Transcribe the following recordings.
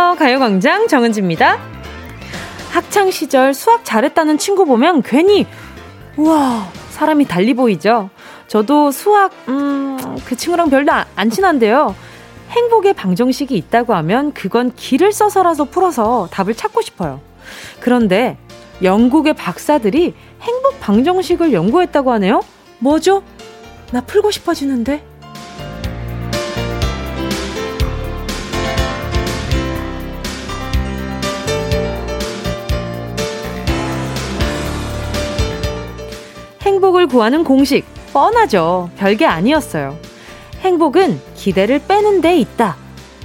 안녕하세요. 가요광장 정은지입니다. 학창 시절 수학 잘했다는 친구 보면 괜히 우와 사람이 달리 보이죠. 저도 수학 음 그 친구랑 별로 안, 안 친한데요. 행복의 방정식이 있다고 하면 그건 길을 써서라도 풀어서 답을 찾고 싶어요. 그런데 영국의 박사들이 행복 방정식을 연구했다고 하네요. 뭐죠? 나 풀고 싶어지는데. 행복을 구하는 공식, 뻔하죠. 별게 아니었어요. 행복은 기대를 빼는 데 있다.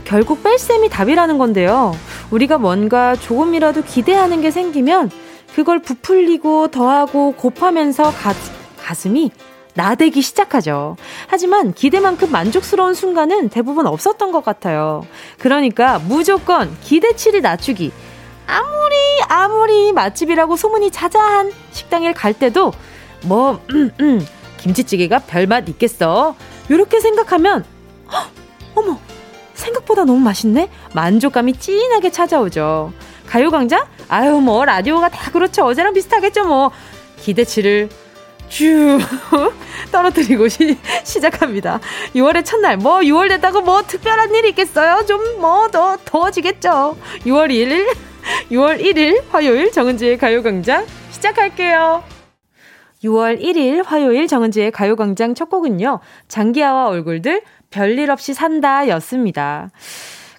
결국 뺄셈이 답이라는 건데요. 우리가 뭔가 조금이라도 기대하는 게 생기면 그걸 부풀리고 더하고 곱하면서 가, 가슴이 나대기 시작하죠. 하지만 기대만큼 만족스러운 순간은 대부분 없었던 것 같아요. 그러니까 무조건 기대치를 낮추기. 아무리 아무리 맛집이라고 소문이 자자한 식당에 갈 때도 뭐 음, 음, 김치찌개가 별맛 있겠어. 이렇게 생각하면 헉, 어머 생각보다 너무 맛있네. 만족감이 찐하게 찾아오죠. 가요광장? 아유 뭐 라디오가 다 그렇죠. 어제랑 비슷하겠죠 뭐. 기대치를 쭉 떨어뜨리고 시, 시작합니다. 6월의 첫날 뭐 6월 됐다고 뭐 특별한 일이 있겠어요? 좀 뭐 더 더워지겠죠. 6월 1일 6월 1일 화요일 정은지의 가요광장 시작할게요. 6월 1일 화요일 정은지의 가요광장 첫 곡은요. 장기하와 얼굴들 별일 없이 산다 였습니다.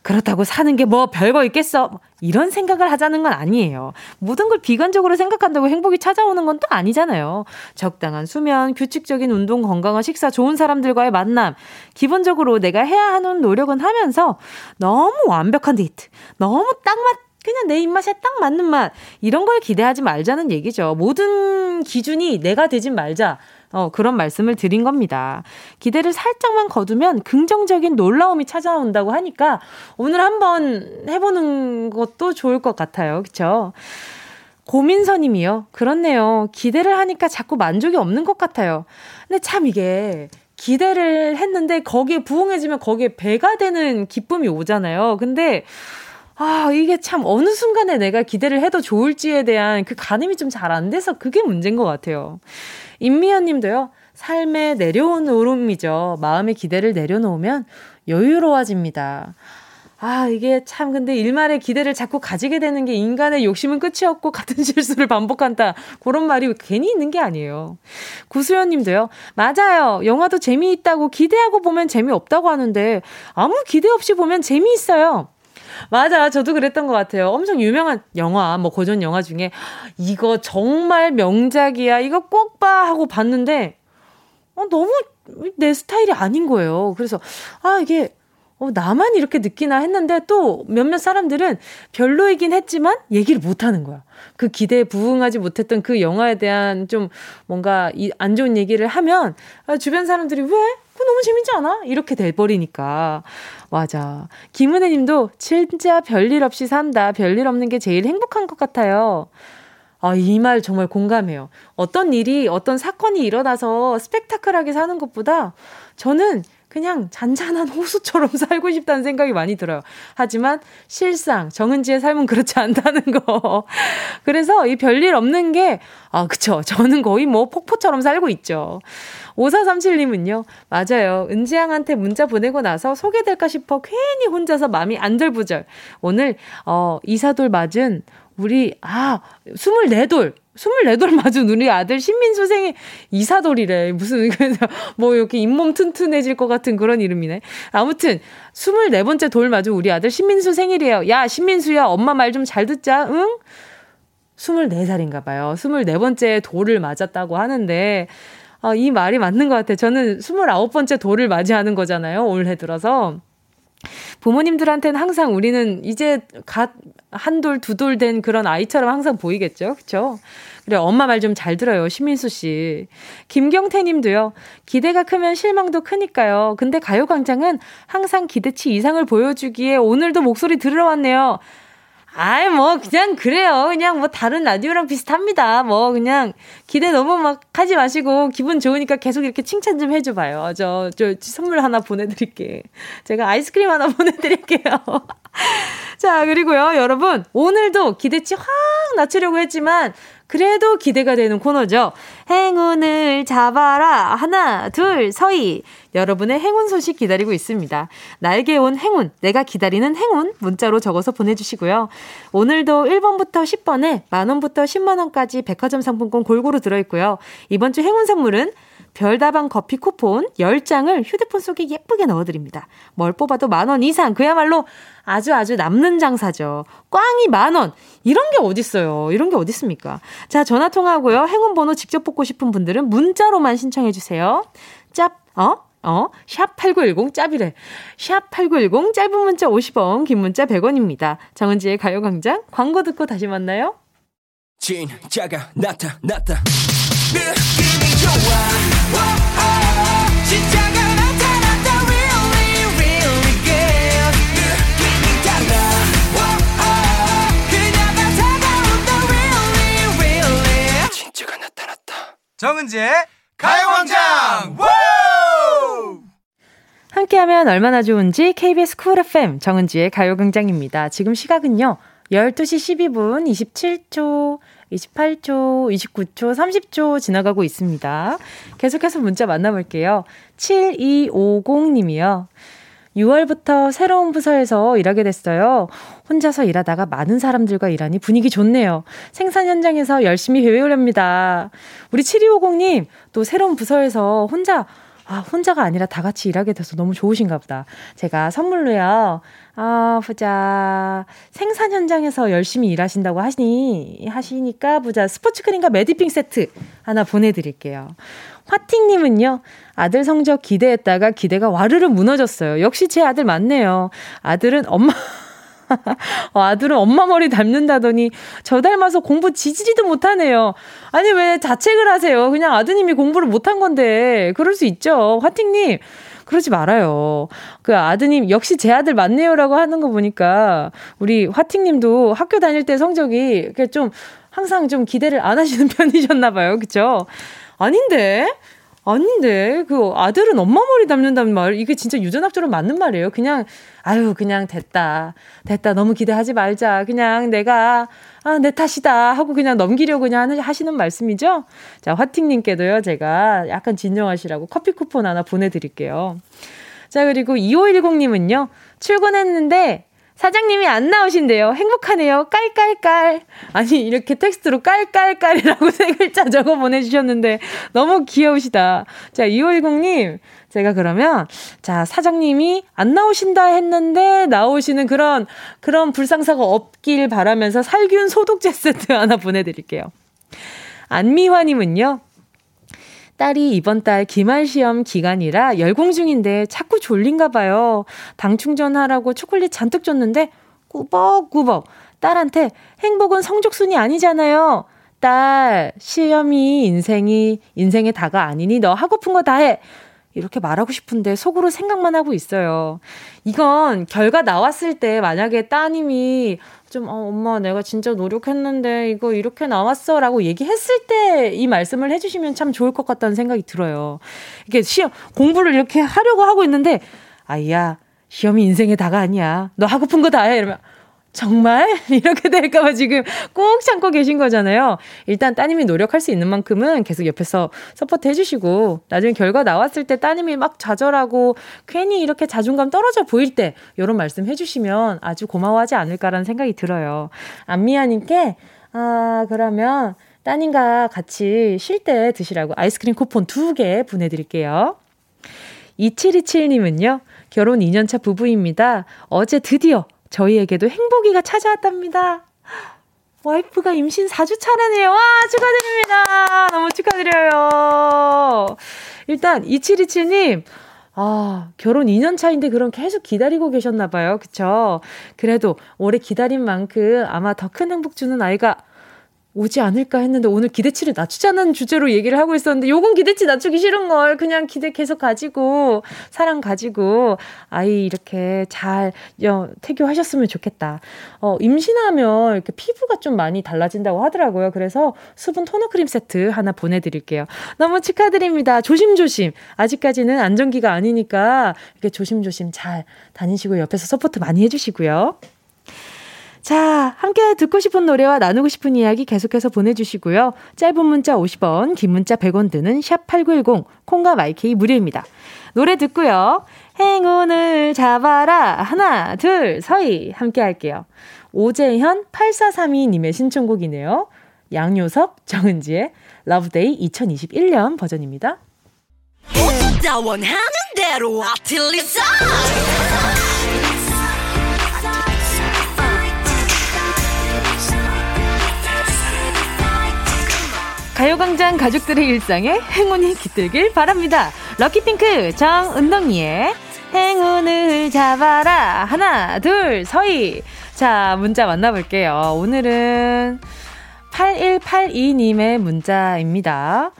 그렇다고 사는 게 뭐 별거 있겠어. 이런 생각을 하자는 건 아니에요. 모든 걸 비관적으로 생각한다고 행복이 찾아오는 건 또 아니잖아요. 적당한 수면, 규칙적인 운동, 건강한 식사, 좋은 사람들과의 만남. 기본적으로 내가 해야 하는 노력은 하면서 너무 완벽한 데이트, 너무 딱 맞, 그냥 내 입맛에 딱 맞는 맛. 이런 걸 기대하지 말자는 얘기죠. 모든 기준이 내가 되진 말자. 어, 그런 말씀을 드린 겁니다. 기대를 살짝만 거두면 긍정적인 놀라움이 찾아온다고 하니까 오늘 한번 해보는 것도 좋을 것 같아요. 그쵸? 고민서님이요. 그렇네요. 기대를 하니까 자꾸 만족이 없는 것 같아요. 근데 참 이게 기대를 했는데 거기에 부응해지면 거기에 배가 되는 기쁨이 오잖아요. 근데 아, 이게 참 어느 순간에 내가 기대를 해도 좋을지에 대한 그 가늠이 좀 잘 안 돼서 그게 문제인 것 같아요. 임미연 님도요, 삶의 내려온 오름이죠. 마음의 기대를 내려놓으면 여유로워집니다. 아, 이게 참, 근데 일말의 기대를 자꾸 가지게 되는 게 인간의 욕심은 끝이 없고 같은 실수를 반복한다. 그런 말이 괜히 있는 게 아니에요. 구수연 님도요. 맞아요. 영화도 재미있다고 기대하고 보면 재미없다고 하는데 아무 기대 없이 보면 재미있어요. 맞아. 저도 그랬던 것 같아요. 엄청 유명한 영화, 뭐 고전 영화 중에 이거 정말 명작이야. 이거 꼭 봐. 하고 봤는데, 어, 너무 내 스타일이 아닌 거예요. 그래서, 아, 이게, 어, 나만 이렇게 느끼나 했는데 또 몇몇 사람들은 별로이긴 했지만 얘기를 못 하는 거야. 그 기대에 부응하지 못했던 그 영화에 대한 좀 뭔가 이 안 좋은 얘기를 하면 아, 주변 사람들이 왜? 그거 너무 재밌지 않아? 이렇게 돼버리니까. 맞아. 김은혜 님도 진짜 별일 없이 산다. 별일 없는 게 제일 행복한 것 같아요. 아, 이 말 정말 공감해요. 어떤 일이, 어떤 사건이 일어나서 스펙타클하게 사는 것보다 저는 그냥 잔잔한 호수처럼 살고 싶다는 생각이 많이 들어요. 하지만 실상, 정은지의 삶은 그렇지 않다는 거. 그래서 이 별일 없는 게, 아, 그쵸. 저는 거의 뭐 폭포처럼 살고 있죠. 5437님은요, 맞아요. 은지양한테 문자 보내고 나서 소개될까 싶어 괜히 혼자서 마음이 안절부절. 오늘, 어, 이사돌 맞은 우리, 아, 24돌. 24돌 맞은 우리 아들 신민수 생이 이사돌이래. 무슨, 그래서 뭐 이렇게 잇몸 튼튼해질 것 같은 그런 이름이네. 아무튼, 24번째 돌 맞은 우리 아들 신민수 생일이에요. 야, 신민수야, 엄마 말 좀 잘 듣자, 응? 24살인가 봐요. 24번째 돌을 맞았다고 하는데, 아, 이 말이 맞는 것 같아요. 저는 29번째 돌을 맞이하는 거잖아요. 올해 들어서. 부모님들한테는 항상 우리는 이제 갓 한 돌, 두 돌 된 그런 아이처럼 항상 보이겠죠. 그쵸? 그래, 엄마 말 좀 잘 들어요. 신민수 씨. 김경태 님도요. 기대가 크면 실망도 크니까요. 근데 가요 광장은 항상 기대치 이상을 보여주기에 오늘도 목소리 들으러 왔네요. 아이, 뭐, 그냥 그래요. 그냥 뭐 다른 라디오랑 비슷합니다. 뭐, 그냥 기대 너무 막 하지 마시고 기분 좋으니까 계속 이렇게 칭찬 좀 해줘봐요. 저, 저 선물 하나 보내드릴게. 제가 아이스크림 하나 보내드릴게요. 자, 그리고요, 여러분. 오늘도 기대치 확 낮추려고 했지만, 그래도 기대가 되는 코너죠. 행운을 잡아라. 하나, 둘, 서희. 여러분의 행운 소식 기다리고 있습니다. 날개 온 행운, 내가 기다리는 행운 문자로 적어서 보내주시고요. 오늘도 1번부터 10번에 만원부터 10만원까지 백화점 상품권 골고루 들어있고요. 이번 주 행운 선물은 별다방 커피 쿠폰 10장을 휴대폰 속에 예쁘게 넣어드립니다. 뭘 뽑아도 만원 이상, 그야말로 아주 아주 남는 장사죠. 꽝이 만 원! 이런 게 어딨어요. 이런 게 어딨습니까? 자, 전화 통화하고요. 행운 번호 직접 뽑고 싶은 분들은 문자로만 신청해 주세요. 짭, 어? 어? 샵8910 짭이래. 샵8910 짧은 문자 50원, 긴 문자 100원입니다. 정은지의 가요 광장 광고 듣고 다시 만나요. 진짜가 나타났다. 느낌이 좋아. 정은지의 가요광장 함께하면 얼마나 좋은지 KBS 쿨 FM 정은지의 가요광장입니다. 지금 시각은요 12시 12분 27초 28초, 29초, 30초 지나가고 있습니다. 계속해서 문자 만나볼게요. 7250님이요. 6월부터 새로운 부서에서 일하게 됐어요. 혼자서 일하다가 많은 사람들과 일하니 분위기 좋네요. 생산 현장에서 열심히 배우렵니다. 우리 7250님, 또 새로운 부서에서 혼자 아, 혼자가 아니라 다 같이 일하게 돼서 너무 좋으신가 보다. 제가 선물로요, 아, 보자. 생산 현장에서 열심히 일하신다고 하시니, 하시니까, 보자. 스포츠 크림과 매디핑 세트 하나 보내드릴게요. 화팅님은요, 아들 성적 기대했다가 기대가 와르르 무너졌어요. 역시 제 아들 맞네요. 아들은 엄마, 어, 아들은 엄마 머리 닮는다더니 저 닮아서 공부 지지리도 못하네요. 아니 왜 자책을 하세요? 그냥 아드님이 공부를 못한 건데 그럴 수 있죠. 화팅님 그러지 말아요. 그 아드님 역시 제 아들 맞네요라고 하는 거 보니까 우리 화팅님도 학교 다닐 때 성적이 좀 항상 좀 기대를 안 하시는 편이셨나 봐요. 그쵸? 아닌데? 아닌데 그 아들은 엄마 머리 닮는다는 말 이게 진짜 유전학적으로 맞는 말이에요. 그냥 아유 그냥 됐다 됐다 너무 기대하지 말자 그냥 내가 아 내 탓이다 하고 그냥 넘기려고 그냥 하시는 말씀이죠. 자 화팅님께도요 제가 약간 진정하시라고 커피 쿠폰 하나 보내드릴게요. 자 그리고 2510님은요 출근했는데 사장님이 안 나오신대요. 행복하네요. 깔깔깔. 아니, 이렇게 텍스트로 깔깔깔이라고 세 글자 적어 보내주셨는데, 너무 귀여우시다. 자, 2510님, 제가 그러면, 자, 사장님이 안 나오신다 했는데, 나오시는 그런, 그런 불상사가 없길 바라면서 살균 소독제 세트 하나 보내드릴게요. 안미화님은요, 딸이 이번 달 기말 시험 기간이라 열공 중인데 자꾸 졸린가 봐요. 당 충전하라고 초콜릿 잔뜩 줬는데 꾸벅꾸벅 딸한테 행복은 성적순이 아니잖아요. 딸, 시험이 인생이 인생의 다가 아니니 너 하고픈 거 다 해. 이렇게 말하고 싶은데 속으로 생각만 하고 있어요. 이건 결과 나왔을 때 만약에 따님이 좀, 어, 엄마, 내가 진짜 노력했는데, 이거 이렇게 나왔어. 라고 얘기했을 때 이 말씀을 해주시면 참 좋을 것 같다는 생각이 들어요. 이게 시험, 공부를 이렇게 하려고 하고 있는데, 아이야, 시험이 인생의 다가 아니야. 너 하고픈 거다 해. 이러면, 정말? 이렇게 될까봐 지금 꼭 참고 계신 거잖아요. 일단 따님이 노력할 수 있는 만큼은 계속 옆에서 support 해주시고, 나중에 결과 나왔을 때 따님이 막 좌절하고, 괜히 이렇게 자존감 떨어져 보일 때, 이런 말씀 해주시면 아주 고마워하지 않을까라는 생각이 들어요. 안미아님께, 아, 그러면 따님과 같이 쉴 때 드시라고 아이스크림 쿠폰 두 개 보내드릴게요. 2727님은요, 결혼 2년차 부부입니다. 어제 드디어 저희에게도 행복이가 찾아왔답니다. 와이프가 임신 4주 차라네요. 와, 축하드립니다. 너무 축하드려요. 일단, 2727님, 아, 결혼 2년 차인데 그럼 계속 기다리고 계셨나봐요. 그쵸? 그래도 오래 기다린 만큼 아마 더 큰 행복 주는 아이가 오지 않을까 했는데 오늘 기대치를 낮추자는 주제로 얘기를 하고 있었는데 요건 기대치 낮추기 싫은 걸 그냥 기대 계속 가지고 사랑 가지고 아이 이렇게 잘 여, 태교하셨으면 좋겠다. 어, 임신하면 이렇게 피부가 좀 많이 달라진다고 하더라고요. 그래서 수분 토너 크림 세트 하나 보내 드릴게요. 너무 축하드립니다. 조심조심. 아직까지는 안정기가 아니니까 이렇게 조심조심 잘 다니시고 옆에서 support 많이 해 주시고요. 자, 함께 듣고 싶은 노래와 나누고 싶은 이야기 계속해서 보내주시고요. 짧은 문자 50원, 긴 문자 100원 드는 샵8910, 콩과 마이K 무료입니다. 노래 듣고요. 행운을 잡아라. 하나, 둘, 셋. 함께 할게요. 오재현 8432님의 신청곡이네요. 양요섭, 정은지의 Love Day 2021년 버전입니다. 가요광장 가족들의 일상에 행운이 깃들길 바랍니다. 럭키핑크 정은동이의 행운을 잡아라. 하나, 둘, 서희. 자, 문자 만나볼게요. 오늘은 8182님의 문자입니다.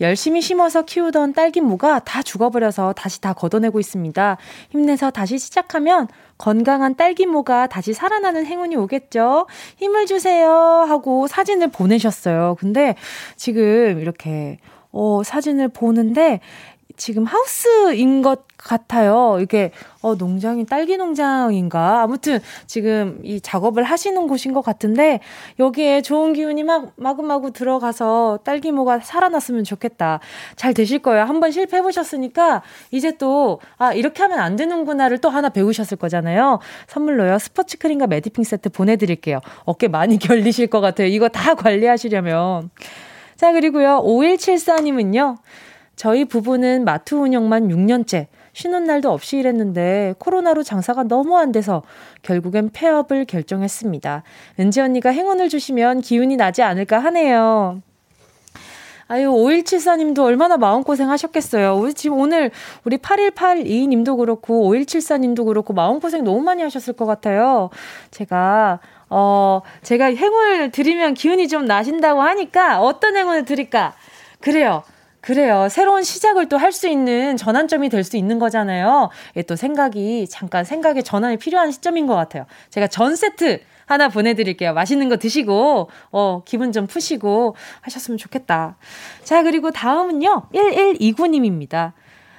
열심히 심어서 키우던 딸기모가 다 죽어버려서 다시 다 걷어내고 있습니다. 힘내서 다시 시작하면 건강한 딸기모가 다시 살아나는 행운이 오겠죠? 힘을 주세요. 하고 사진을 보내셨어요. 근데 지금 이렇게, 어, 사진을 보는데 지금 하우스인 것 같아요. 이게 어 농장이 딸기 농장인가 아무튼 지금 이 작업을 하시는 곳인 것 같은데 여기에 좋은 기운이 막 마구마구 들어가서 딸기모가 살아났으면 좋겠다. 잘 되실 거예요. 한번 실패해 보셨으니까 이제 또 아 이렇게 하면 안 되는구나를 또 하나 배우셨을 거잖아요. 선물로요 스포츠 크림과 매디핑 세트 보내 드릴게요. 어깨 많이 결리실 것 같아요. 이거 다 관리하시려면. 자 그리고요 5174님은요. 저희 부부는 마트 운영만 6년째 쉬는 날도 없이 일했는데 코로나로 장사가 너무 안 돼서 결국엔 폐업을 결정했습니다. 은지 언니가 행운을 주시면 기운이 나지 않을까 하네요. 아유, 5174님도 얼마나 마음고생 하셨겠어요. 우리 지금 오늘 우리 8182님도 그렇고, 5174님도 그렇고, 마음고생 너무 많이 하셨을 것 같아요. 제가, 어, 제가 행운을 드리면 기운이 좀 나신다고 하니까 어떤 행운을 드릴까? 그래요. 그래요. 새로운 시작을 또 할 수 있는 전환점이 될 수 있는 거잖아요. 예, 또 생각이, 잠깐 생각의 전환이 필요한 시점인 것 같아요. 제가 전 세트 하나 보내드릴게요. 맛있는 거 드시고, 어, 기분 좀 푸시고 하셨으면 좋겠다. 자, 그리고 다음은요. 1129님입니다.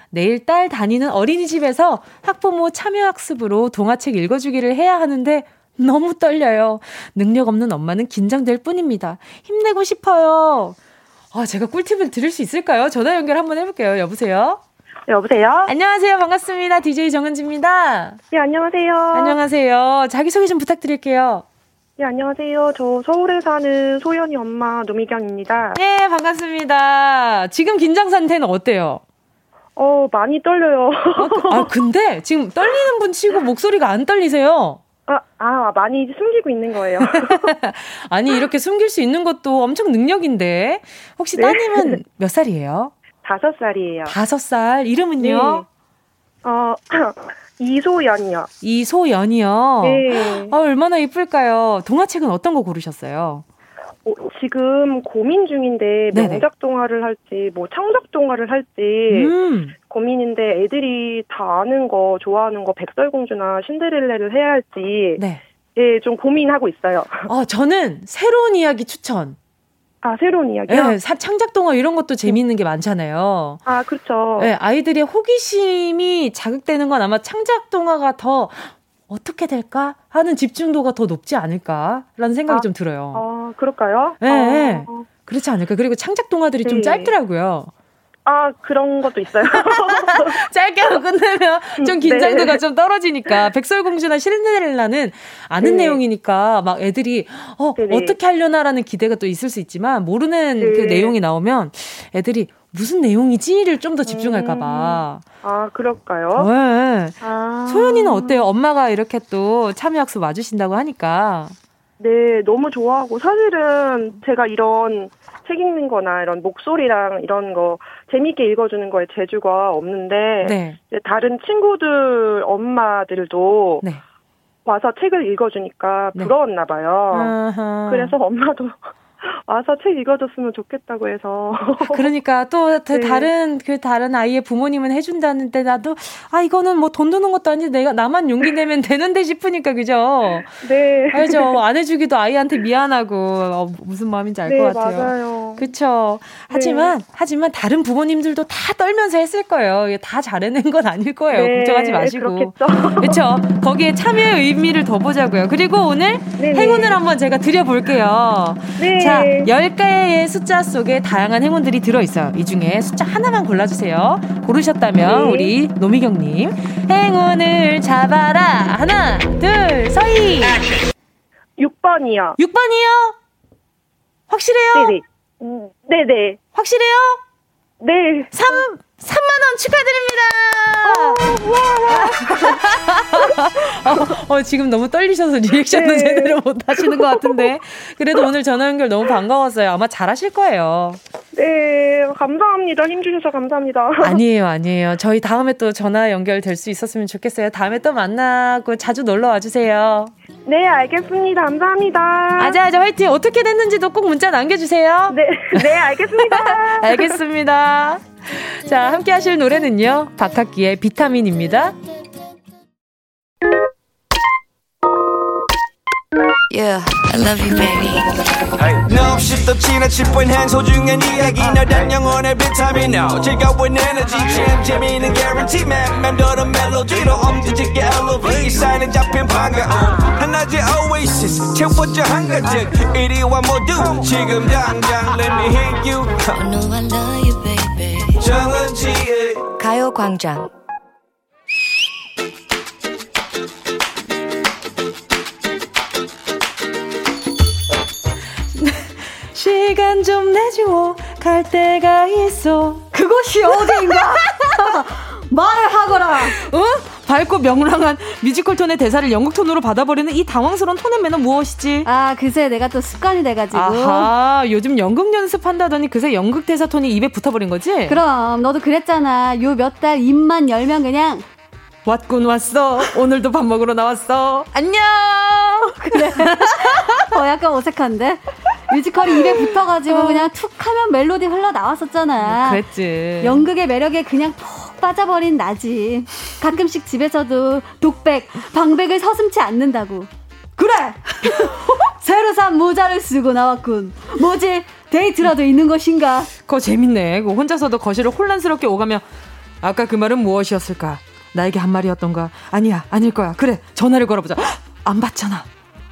내일 딸 다니는 어린이집에서 학부모 참여학습으로 동화책 읽어주기를 해야 하는데 너무 떨려요. 능력 없는 엄마는 긴장될 뿐입니다. 힘내고 싶어요. 아, 제가 꿀팁을 드릴 수 있을까요? 전화 연결 한번 해볼게요. 여보세요? 여보세요? 안녕하세요. 반갑습니다. DJ 정은지입니다. 네, 안녕하세요. 안녕하세요. 자기소개 좀 부탁드릴게요. 네, 안녕하세요. 저 서울에 사는 소연이 엄마 노미경입니다. 네, 반갑습니다. 지금 긴장 상태는 어때요? 어, 많이 떨려요. 어, 아, 근데 지금 떨리는 분 치고 목소리가 안 떨리세요? 아, 아, 많이 숨기고 있는 거예요. 아니, 이렇게 숨길 수 있는 것도 엄청 능력인데. 혹시 네. 따님은 몇 살이에요? 다섯 살이에요. 다섯 살. 이름은요? 네. 어, 이소연이요. 이소연이요? 네. 아, 얼마나 이쁠까요? 동화책은 어떤 거 고르셨어요? 어, 지금 고민 중인데 네네. 명작 동화를 할지 뭐 창작 동화를 할지 음. 고민인데 애들이 다 아는 거 좋아하는 거 백설공주나 신데렐라를 해야 할지 네. 예, 좀 고민하고 있어요. 어, 저는 새로운 이야기 추천. 아, 새로운 이야기요? 네, 창작 동화 이런 것도 재미있는 게 많잖아요. 아, 그렇죠. 네, 아이들의 호기심이 자극되는 건 아마 창작 동화가 더 어떻게 될까 하는 집중도가 더 높지 않을까라는 생각이 아, 좀 들어요. 아, 그럴까요? 네, 네. 그렇지 않을까. 그리고 창작 동화들이 네. 좀 짧더라고요. 아, 그런 것도 있어요. 짧게 하고 끝내면 좀 긴장도가 네. 좀 떨어지니까. 백설공주나 신데렐라는 아는 네. 내용이니까 막 애들이, 어, 네네. 어떻게 하려나라는 기대가 또 있을 수 있지만 모르는 네. 그 내용이 나오면 애들이 무슨 내용이지를 좀 더 집중할까봐. 음. 아, 그럴까요? 네. 아. 소연이는 어때요? 엄마가 이렇게 또 참여학습 와주신다고 하니까. 네, 너무 좋아하고 사실은 제가 이런 책 읽는 거나 이런 목소리랑 이런 거 재미있게 읽어주는 거에 재주가 없는데 네. 다른 친구들 엄마들도 네. 와서 책을 읽어주니까 네. 부러웠나 봐요. 네. 그래서 엄마도 와서 책 읽어줬으면 좋겠다고 해서. 그러니까 또 네. 다른 그 다른 아이의 부모님은 해준다는데 나도 아 이거는 뭐 돈 드는 것도 아닌데 내가 나만 용기 내면 되는데 싶으니까 그죠? 네. 알죠. 안 해주기도 아이한테 미안하고 어, 무슨 마음인지 알것 네, 같아요. 맞아요. 그렇죠. 하지만 네. 하지만 다른 부모님들도 다 떨면서 했을 거예요. 다 잘해낸 건 아닐 거예요. 네, 걱정하지 마시고. 그렇죠. 거기에 참여의 의미를 더 보자고요. 그리고 오늘. 행운을 한번 제가 드려볼게요. 네. 자, 10개의 숫자 속에 다양한 행운들이 들어있어요. 이 중에 숫자 하나만 골라주세요. 고르셨다면 네. 우리 노미경님 행운을 잡아라. 하나, 둘, 서희. 6번이요. 6번이요? 확실해요? 네네. 네네. 확실해요? 네. 3, 3만원 축하드립니다! 어, 어, 지금 너무 떨리셔서 리액션도 네. 제대로 못 하시는 것 같은데. 그래도 오늘 전화 연결 너무 반가웠어요. 아마 잘하실 거예요. 네, 감사합니다. 힘주셔서 감사합니다. 아니에요, 아니에요. 저희 다음에 또 전화 연결될 수 있었으면 좋겠어요. 다음에 또 만나고 자주 놀러 와주세요. 네, 알겠습니다. 감사합니다. 아자, 아자, 화이팅! 어떻게 됐는지도 꼭 문자 남겨주세요. 네, 네, 알겠습니다. 알겠습니다. 자, 함께 하실 노래는요. 박학기의 비타민입니다. Yeah, I love you, baby. No, 없이 또 지나칠 뻔한 소중한 이야기. 너란 영혼의 비타민 No, 즐거운 에너지. 참 재미있는 guarantee. man 맴도는 멜로디로 엄지짓게 elevate 사인은 잡힌 반가움. 하나의 oasis. 채워져 한가득 이리와 모두 지금 당장 let me hit you. I know I love you, baby. 정은지의 가요광장 시간 좀 내주고 갈 때가 있어. 그곳이 어디인가? 말을 하거라. 어? 밝고 명랑한 뮤지컬 톤의 대사를 영국 톤으로 받아버리는 이 당황스러운 톤의 매너 무엇이지? 아, 그새 내가 또 습관이 돼가지고. 아하, 요즘 연극 연습한다더니 그새 연극 대사 톤이 입에 붙어버린 거지? 그럼, 너도 그랬잖아. 요 몇 달 입만 열면 그냥. 왔군 왔어. 오늘도 밥 먹으러 나왔어. 안녕! 그래. 어, 약간 어색한데? 뮤지컬이 입에 붙어가지고 어. 그냥 툭 하면 멜로디 흘러 나왔었잖아. 그랬지. 연극의 매력에 그냥 푹 빠져버린 나지. 가끔씩 집에서도 독백, 방백을 서슴지 않는다고. 그래! 새로 산 모자를 쓰고 나왔군. 뭐지? 데이트라도 있는 것인가? 그거 재밌네. 그 혼자서도 거실을 혼란스럽게 오가며 아까 그 말은 무엇이었을까? 나에게 한 말이었던가? 아니야, 아닐 거야. 그래, 전화를 걸어보자. 안 받잖아.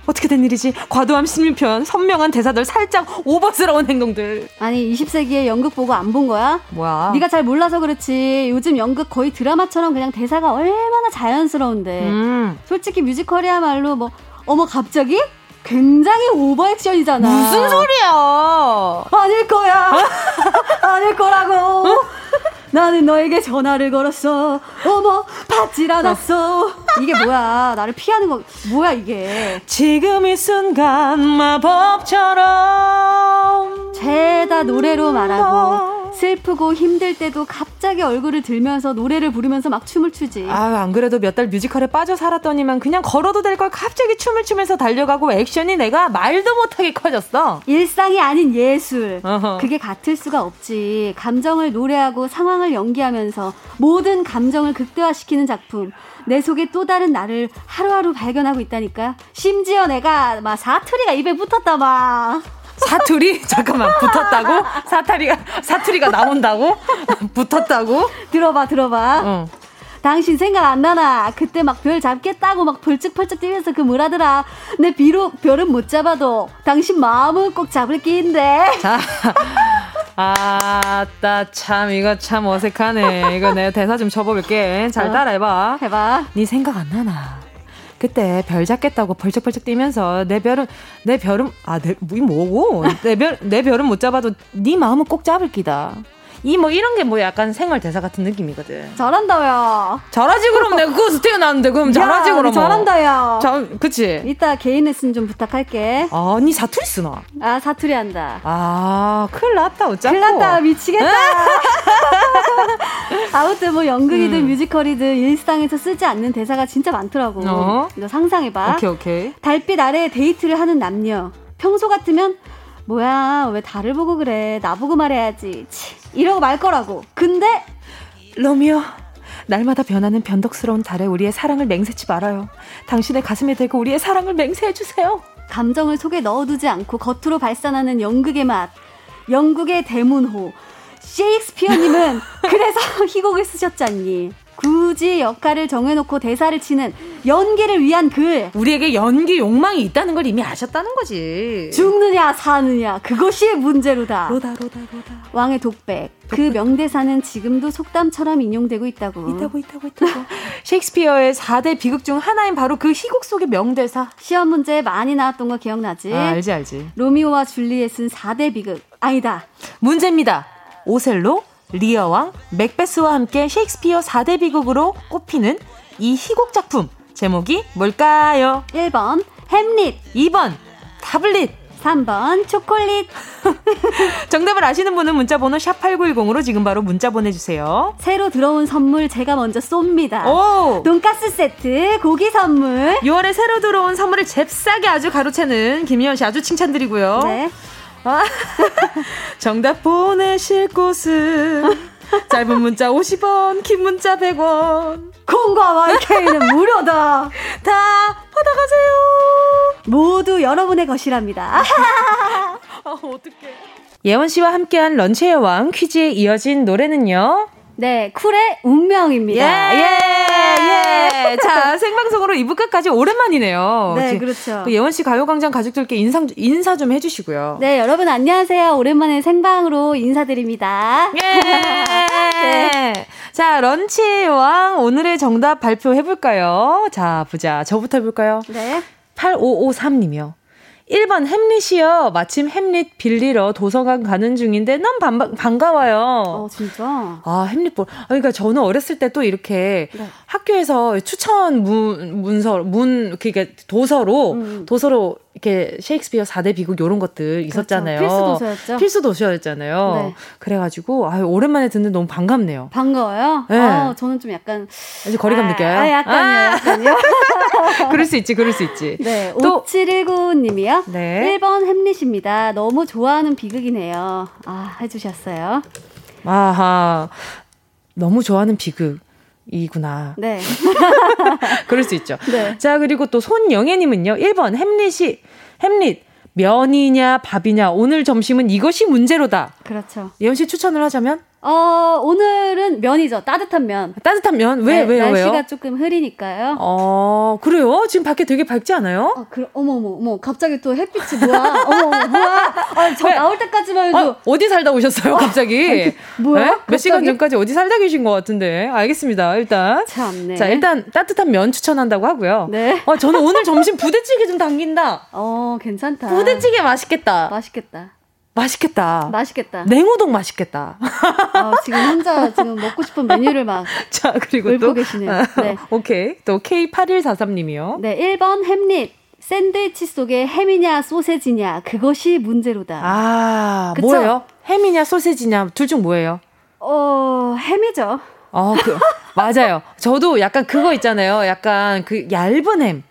어떻게 된 일이지? 과도함 심리편, 선명한 대사들, 살짝 오버스러운 행동들. 아니 20세기에 연극 보고 안 본 거야? 뭐야? 네가 잘 몰라서 그렇지. 요즘 연극 거의 드라마처럼 그냥 대사가 얼마나 자연스러운데. 음. 솔직히 뮤지컬이야말로 뭐 어머 갑자기? 굉장히 오버 액션이잖아. 무슨 소리야? 아닐 거야. 아닐 거라고. 나는 너에게 전화를 걸었어. 어머, 받질 않았어. 이게 뭐야? 나를 피하는 거 뭐야 이게? 지금 이 순간 마법처럼 죄다 노래로 말하고 슬프고 힘들 때도 갑자기 얼굴을 들면서 노래를 부르면서 막 춤을 추지. 아, 안 그래도 몇 달 뮤지컬에 빠져 살았더니만 그냥 걸어도 될 걸 갑자기 춤을 추면서 달려가고 액션이 내가 말도 못하게 커졌어. 일상이 아닌 예술. 어허. 그게 같을 수가 없지. 감정을 노래하고 상황을 연기하면서 모든 감정을 극대화시키는 작품. 내 속에 또 다른 나를 하루하루 발견하고 있다니까. 심지어 내가 막 사투리가 입에 붙었다 막. 사투리? 잠깐만, 붙었다고? 사투리가, 사투리가 나온다고? 붙었다고? 들어봐, 들어봐. 어. 당신 생각 안 나나? 그때 막 별 잡겠다고 막 벌쩍벌쩍 뛰면서 그 뭐라더라. 내 비록 별은 못 잡아도 당신 마음은 꼭 잡을 끼인데. 자. 아따 참 이거 참 어색하네. 이거 내가 대사 좀 쳐볼게. 잘 어. 따라해봐. 해봐. 네 생각 안 나나? 그때 별 잡겠다고 벌쩍벌쩍 뛰면서 내 별은 내 별은 아내 뭐고 내 별 내 별은 못 잡아도 네 마음은 꼭 잡을 기다. 이 뭐 이런 게 뭐 약간 생활 대사 같은 느낌이거든. 잘한다 야. 잘하지 그럼 내가 그거서 태어났는데 그럼 잘하지 그럼. 잘한다 야. 자, 그치. 이따 개인 레슨 좀 부탁할게. 아, 니 사투리 쓰나? 아 사투리 한다. 아, 큰일 났다 어쩌고. 큰일 났다 미치겠다. 아무튼 뭐 연극이든 음. 뮤지컬이든 일상에서 쓰지 않는 대사가 진짜 많더라고. 어? 너 상상해봐. 오케이 오케이. 달빛 아래 데이트를 하는 남녀. 평소 같으면 뭐야, 왜 달을 보고 그래. 나보고 말해야지. 치, 이러고 말 거라고. 근데, 로미오. 날마다 변하는 변덕스러운 달에 우리의 사랑을 맹세치 말아요. 당신의 가슴에 대고 우리의 사랑을 맹세해주세요. 감정을 속에 넣어두지 않고 겉으로 발산하는 연극의 맛. 영국의 대문호. 셰익스피어님은 그래서 희곡을 쓰셨잖니. 굳이 역할을 정해놓고 대사를 치는 연기를 위한 글. 우리에게 연기 욕망이 있다는 걸 이미 아셨다는 거지. 죽느냐 사느냐 그것이 문제로다. 로다 로다 로다. 왕의 독백. 그 명대사는 지금도 속담처럼 인용되고 있다고. 있다고 있다고 있다고. 셰익스피어의 4대 비극 중 하나인 바로 그 희곡 속의 명대사. 시험 문제에 많이 나왔던 거 기억나지? 아, 알지 알지. 로미오와 줄리엣은 4대 비극. 아니다. 문제입니다. 오셀로, 리어왕, 맥베스와 함께 셰익스피어 4대 비극으로 꼽히는 이 희곡 작품 제목이 뭘까요? 1번 햄릿 2번 타블릿 3번 초콜릿 정답을 아시는 분은 문자 번호 샵8910으로 지금 바로 문자 보내주세요. 새로 들어온 선물 제가 먼저 쏩니다. 오! 돈가스 세트, 고기 선물. 6월에 새로 들어온 선물을 잽싸게 아주 가로채는 김희연 씨 아주 칭찬드리고요. 네. 아, 정답 보내실 곳은 짧은 문자 50원, 긴 문자 100원. 콩과 YK는 무료다. 다 받아가세요. 모두 여러분의 것이랍니다. 아, 어떡해. 예원 씨와 함께한 런치의 왕 퀴즈에 이어진 노래는요. 네, 쿨의 운명입니다. 예, 예, 예. 자, 생방송으로 2부 끝까지 오랜만이네요. 네, 그렇죠. 예원 씨 가요광장 가족들께 인사, 인사 좀 해주시고요. 네, 여러분 안녕하세요. 오랜만에 생방으로 인사드립니다. 예. 네. 자, 런치의 왕 오늘의 정답 발표해볼까요? 자, 보자. 저부터 해볼까요? 네. 8553님이요. 1번 햄릿이요. 마침 햄릿 빌리러 도서관 가는 중인데 너무 반, 반가워요. 어, 진짜? 아, 햄릿 볼. 아, 그러니까 저는 어렸을 때 또 이렇게 네. 학교에서 추천 문, 문서, 문, 그러니까 도서로, 음. 도서로 이렇게 셰익스피어 4대 비극 요런 것들 그렇죠. 있었잖아요. 필수 도서였죠. 필수 도서였잖아요. 네. 그래가지고 아 오랜만에 듣는 너무 반갑네요. 반가워요? 네. 아, 저는 좀 약간 이제 거리감 아, 느껴요. 아, 약간요, 아. 약간요. 그럴 수 있지, 그럴 수 있지. 네, 또 5719님이요. 네. 1번 햄릿입니다. 너무 좋아하는 비극이네요. 아, 해주셨어요. 아하, 너무 좋아하는 비극. 이구나. 네. 그럴 수 있죠. 네. 자, 그리고 또 손영애님은요. 1번 햄릿이, 햄릿. 면이냐 밥이냐 오늘 점심은 이것이 문제로다. 그렇죠. 예원 씨 추천을 하자면? 어, 오늘은 면이죠. 따뜻한 면. 따뜻한 면? 왜, 네, 왜요, 날씨가 왜요? 조금 흐리니까요. 어, 그래요? 지금 밖에 되게 밝지 않아요? 어, 그, 어머머, 어머, 갑자기 또 햇빛이 뭐야? 어머, 뭐야? 아, 저 왜? 나올 때까지만 해도. 아, 어디 살다 오셨어요, 어, 갑자기? 뭐야? 네? 몇 시간 전까지 어디 살다 계신 것 같은데. 알겠습니다, 일단. 참네. 자, 일단 따뜻한 면 추천한다고 하고요. 네. 어, 저는 오늘 점심 부대찌개 좀 당긴다. 어, 괜찮다. 부대찌개 맛있겠다. 맛있겠다. 맛있겠다. 맛있겠다. 냉우동 맛있겠다. 아, 지금 혼자 지금 먹고 싶은 메뉴를 막. 자, 그리고 또. 계시네요. 네. 오케이. 또 K8143님이요. 네, 1번 햄릿. 샌드위치 속에 햄이냐 소세지냐 그것이 문제로다. 아, 그쵸? 뭐예요? 햄이냐 소세지냐 둘 중 뭐예요? 어, 햄이죠. 어, 그, 맞아요. 저도 약간 그거 있잖아요. 약간 그 얇은 햄.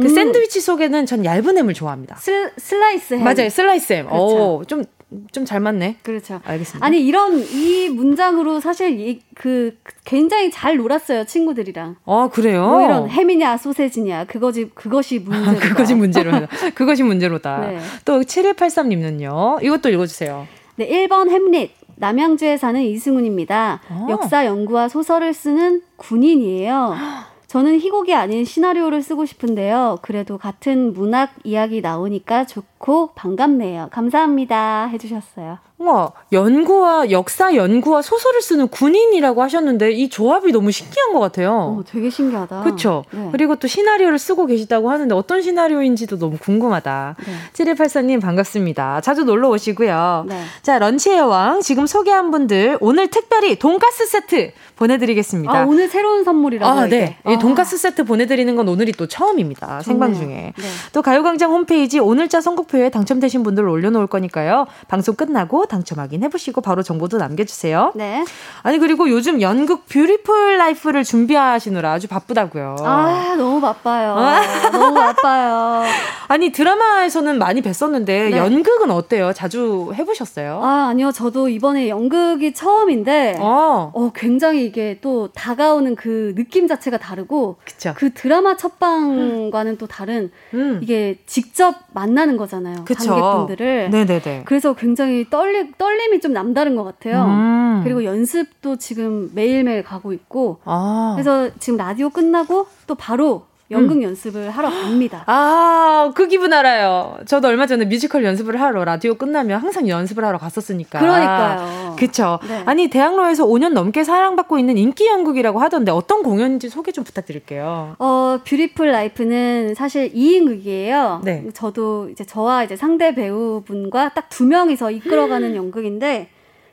그 음. 샌드위치 속에는 전 얇은 햄을 좋아합니다. 슬, 슬라이스 햄. 맞아요. 슬라이스 햄. 그렇죠. 오, 좀, 좀 잘 맞네. 그렇죠. 알겠습니다. 아니, 이런, 이 문장으로 사실 이, 그, 굉장히 잘 놀았어요, 친구들이랑. 아, 그래요? 뭐 이런 햄이냐, 소세지냐, 그거지, 그것이 문제로다. 그것이 문제로다. 그것이 문제로다. 네. 또 7183님은요. 이것도 읽어주세요. 네, 1번 햄릿. 남양주에 사는 이승훈입니다. 아. 역사 연구와 소설을 쓰는 군인이에요. 저는 희곡이 아닌 시나리오를 쓰고 싶은데요. 그래도 같은 문학 이야기 나오니까 좋고 반갑네요. 감사합니다. 해주셨어요. 우와, 연구와 역사 연구와 소설을 쓰는 군인이라고 하셨는데 이 조합이 너무 신기한 것 같아요. 어, 되게 신기하다. 그렇죠. 네. 그리고 또 시나리오를 쓰고 계시다고 하는데 어떤 시나리오인지도 너무 궁금하다. 네. 7184님 반갑습니다. 자주 놀러 오시고요. 네. 자, 런치의 왕 지금 소개한 분들 오늘 특별히 돈가스 세트 보내드리겠습니다. 아, 오늘 새로운 선물이라고. 아, 네. 아. 돈가스 세트 보내드리는 건 오늘이 또 처음입니다. 생방 중에. 네. 또 가요광장 홈페이지 오늘자 선곡표에 당첨되신 분들 올려놓을 거니까요. 방송 끝나고 당첨 확인해보시고 바로 정보도 남겨주세요. 네. 아니 그리고 요즘 연극 Beautiful Life를 준비하시느라 아주 바쁘다고요. 아 너무 바빠요. 너무 바빠요. 아니 드라마에서는 많이 뵀었는데 네. 연극은 어때요? 자주 해보셨어요? 아 아니요, 저도 이번에 연극이 처음인데 어, 어 굉장히 이게 또 다가오는 그 느낌 자체가 다르고 그쵸. 그 드라마 첫방과는 음. 또 다른 음. 이게 직접 만나는 거잖아요. 그쵸. 관객분들을. 네네네. 그래서 굉장히 떨리 떨림이 좀 남다른 것 같아요. 음. 그리고 연습도 지금 매일매일 가고 있고 아. 그래서 지금 라디오 끝나고 또 바로 연극 음. 연습을 하러 갑니다. 아, 그 기분 알아요. 저도 얼마 전에 뮤지컬 연습을 하러 라디오 끝나면 항상 연습을 하러 갔었으니까. 그러니까요. 그쵸. 네. 아니, 대학로에서 5년 넘게 사랑받고 있는 인기 연극이라고 하던데 어떤 공연인지 소개 좀 부탁드릴게요. 어, Beautiful Life는 사실 2인극이에요. 네. 저도 이제 저와 이제 상대 배우분과 딱 두 명이서 이끌어가는 연극인데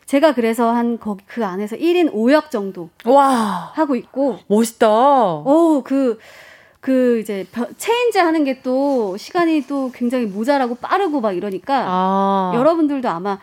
제가 그래서 한 그 안에서 1인 5역 정도 와 하고 있고 멋있다. 어, 그 그 이제 체인지 하는 게 또 시간이 또 굉장히 모자라고 빠르고 막 이러니까 아. 여러분들도 아마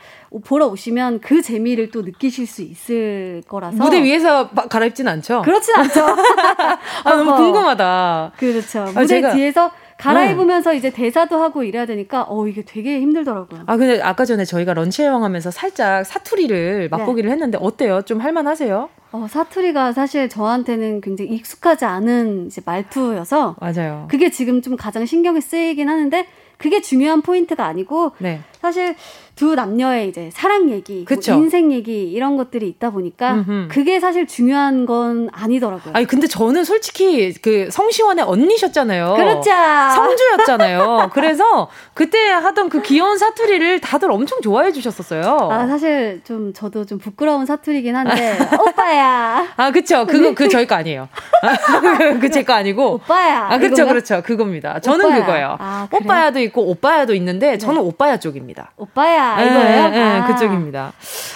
보러 오시면 그 재미를 또 느끼실 수 있을 거라서 무대 위에서 갈아입진 않죠? 그렇진 않죠. 아, 너무 궁금하다. 그렇죠. 아, 무대 제가... 뒤에서 갈아입으면서 네. 이제 대사도 하고 이래야 되니까 어 이게 되게 힘들더라고요. 아 근데 아까 전에 저희가 런치 여행 하면서 살짝 사투리를 맛보기를 네. 했는데 어때요? 좀 할만하세요? 어, 사투리가 사실 저한테는 굉장히 익숙하지 않은 이제 말투여서 맞아요. 그게 지금 좀 가장 신경이 쓰이긴 하는데 그게 중요한 포인트가 아니고 네. 사실 두 남녀의 이제 사랑 얘기, 뭐 인생 얘기 이런 것들이 있다 보니까 음흠. 그게 사실 중요한 건 아니더라고요. 아니 근데 저는 솔직히 그 성시원의 언니셨잖아요. 그렇죠. 성주였잖아요. 그래서 그때 하던 그 귀여운 사투리를 다들 엄청 좋아해 주셨었어요. 아 사실 좀 저도 좀 부끄러운 사투리긴 한데 오빠야. 아 그쵸. 그거 그 저희 거 아니에요. 그제 거 아니고. 오빠야. 아 그렇죠 그렇죠 그겁니다. 저는 오빠야. 그거예요. 아, 오빠야도 있고 오빠야도 있는데 저는 네. 오빠야 쪽입니다. 오빠야. 아, 이거예요? 네, 아. 그쪽입니다.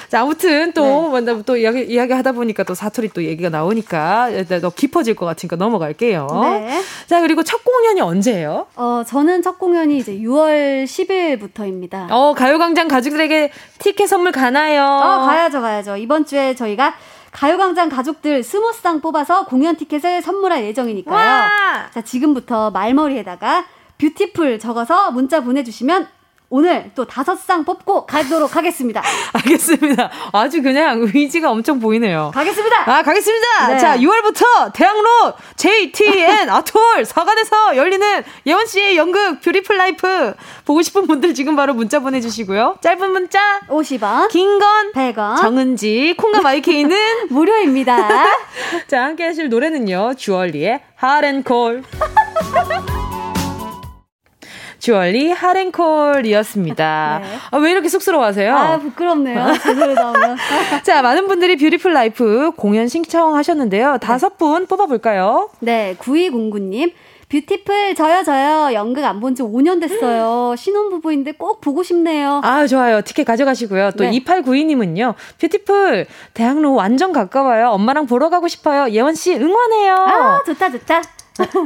자, 아무튼 또, 네. 또 이야기, 이야기 하다 보니까 또 사투리 또 얘기가 나오니까 더 깊어질 것 같으니까 넘어갈게요. 네. 자, 그리고 첫 공연이 언제예요? 어, 저는 첫 공연이 이제 6월 10일부터입니다. 어, 가요광장 가족들에게 티켓 선물 가나요? 어, 가야죠, 가야죠. 이번 주에 저희가 가요광장 가족들 스무 쌍 뽑아서 공연 티켓을 선물할 예정이니까요. 와! 자, 지금부터 말머리에다가 beautiful 적어서 문자 보내주시면 오늘 또 다섯 쌍 뽑고 가도록 하겠습니다. 알겠습니다. 아주 그냥 의지가 엄청 보이네요. 가겠습니다. 아, 가겠습니다. 네. 자, 6월부터 대학로 JTN 아트홀 4관에서 열리는 예원 씨의 연극 Beautiful Life 보고 싶은 분들 지금 바로 문자 보내 주시고요. 짧은 문자 50원, 긴 건 100원, 정은지, 콩과 마이케이는 무료입니다. 자, 함께 하실 노래는요. 주얼리의 하렌콜. 주얼리 하렌콜이었습니다. 네. 아, 왜 이렇게 쑥스러워하세요? 아, 부끄럽네요. 제대로 나오면. 자, 많은 분들이 Beautiful Life 공연 신청하셨는데요. 네. 다섯 분 뽑아볼까요? 네, 9209님. beautiful 저요 저요 연극 안 본 지 5년 됐어요 신혼부부인데 꼭 보고 싶네요 아 좋아요 티켓 가져가시고요 또 네. 2892님은요 beautiful 대학로 완전 가까워요 엄마랑 보러 가고 싶어요 예원 씨 응원해요 아 좋다 좋다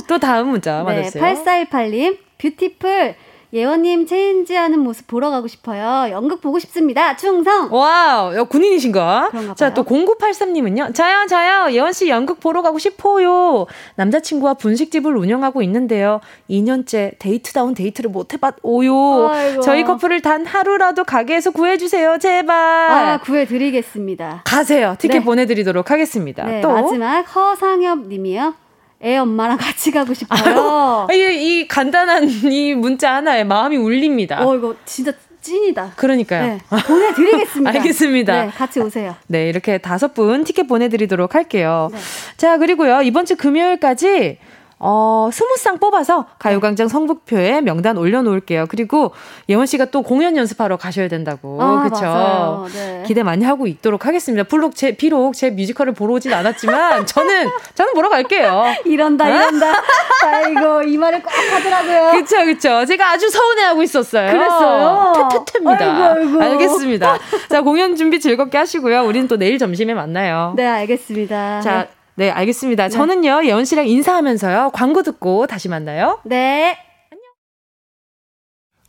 또 다음 문자 맞았어요 네 8418님 beautiful 예원님 change하는 모습 보러 가고 싶어요. 연극 보고 싶습니다. 충성. wow, 군인이신가? 자, 또 0983님은요. 저요, 저요. 예원 씨 연극 보러 가고 싶어요. 남자친구와 분식집을 운영하고 있는데요. 2년째 데이트다운 데이트를 못 해봤어요. 아이고. 저희 커플을 단 하루라도 가게에서 구해주세요. 제발. 아, 구해드리겠습니다. 가세요. 티켓 네. 보내드리도록 하겠습니다. 네, 또 마지막 허상엽 님이요. 애 엄마랑 같이 가고 싶어요. 아, 이, 이 간단한 이 문자 하나에 마음이 울립니다. 어, 이거 진짜 찐이다. 그러니까요. 네, 보내드리겠습니다. 알겠습니다. 네, 같이 오세요. 네, 이렇게 다섯 분 티켓 보내드리도록 할게요. 네. 자, 그리고요, 이번 주 금요일까지 어, 스무 쌍 뽑아서 가요광장 성북표에 명단 올려놓을게요. 그리고 예원 씨가 또 공연 연습하러 가셔야 된다고. 아, 그쵸? 네. 기대 많이 하고 있도록 하겠습니다. 비록 제, 비록 제 뮤지컬을 보러 오진 않았지만, 저는, 저는 보러 갈게요. 이런다, 이런다. 아이고, 이 말을 꼭 하더라고요. 그쵸, 그쵸. 제가 아주 서운해하고 있었어요. 그랬어요? 퇴퇴퇴입니다. 아이고, 아이고. 알겠습니다. 자, 공연 준비 즐겁게 하시고요. 우리는 또 내일 점심에 만나요. 네, 알겠습니다. 자, 네, 알겠습니다. 네. 저는요, 예원 씨랑 인사하면서요, 광고 듣고 다시 만나요. 네.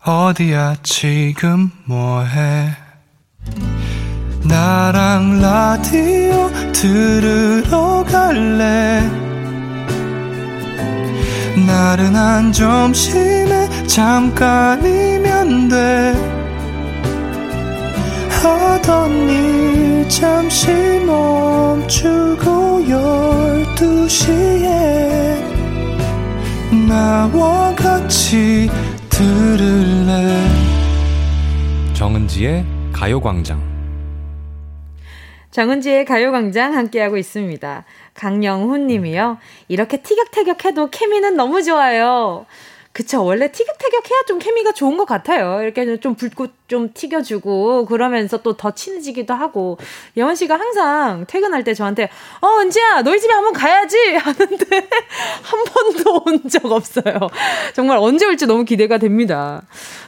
안녕. 어디야, 지금 뭐해? 나랑 라디오 들으러 갈래? 나른한 점심에 잠깐이면 돼 하던 일 잠시 멈추고 열두 시에 나와 같이 들을래 정은지의 가요광장 정은지의 가요광장 함께하고 있습니다. 강영훈 님이요. 이렇게 티격태격 해도 케미는 너무 좋아요. 그쵸. 원래 티격태격 해야 좀 케미가 좋은 것 같아요. 이렇게 좀 불꽃 좀 튀겨주고, 그러면서 또 더 친해지기도 하고. 예원 씨가 항상 퇴근할 때 저한테, 어, 은지야, 너희 집에 한번 가야지! 하는데, 한 번도 온 적 없어요. 정말 언제 올지 너무 기대가 됩니다.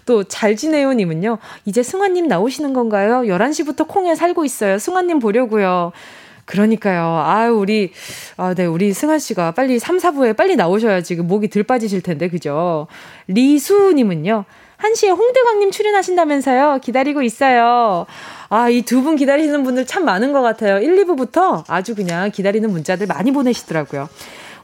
또, 잘 지내요 님은요, 이제 승환님 나오시는 건가요? 11시부터 콩에 살고 있어요. 승환님 보려고요. 그러니까요. 아유, 우리, 아, 네, 우리 승환 씨가 빨리 3, 4부에 빨리 나오셔야 지금 목이 들 빠지실 텐데, 그죠? 리수님은요, 1시에 홍대광님 출연하신다면서요? 기다리고 있어요. 아, 이 두 분 기다리는 분들 참 많은 것 같아요. 1, 2부부터 아주 그냥 기다리는 문자들 많이 보내시더라고요.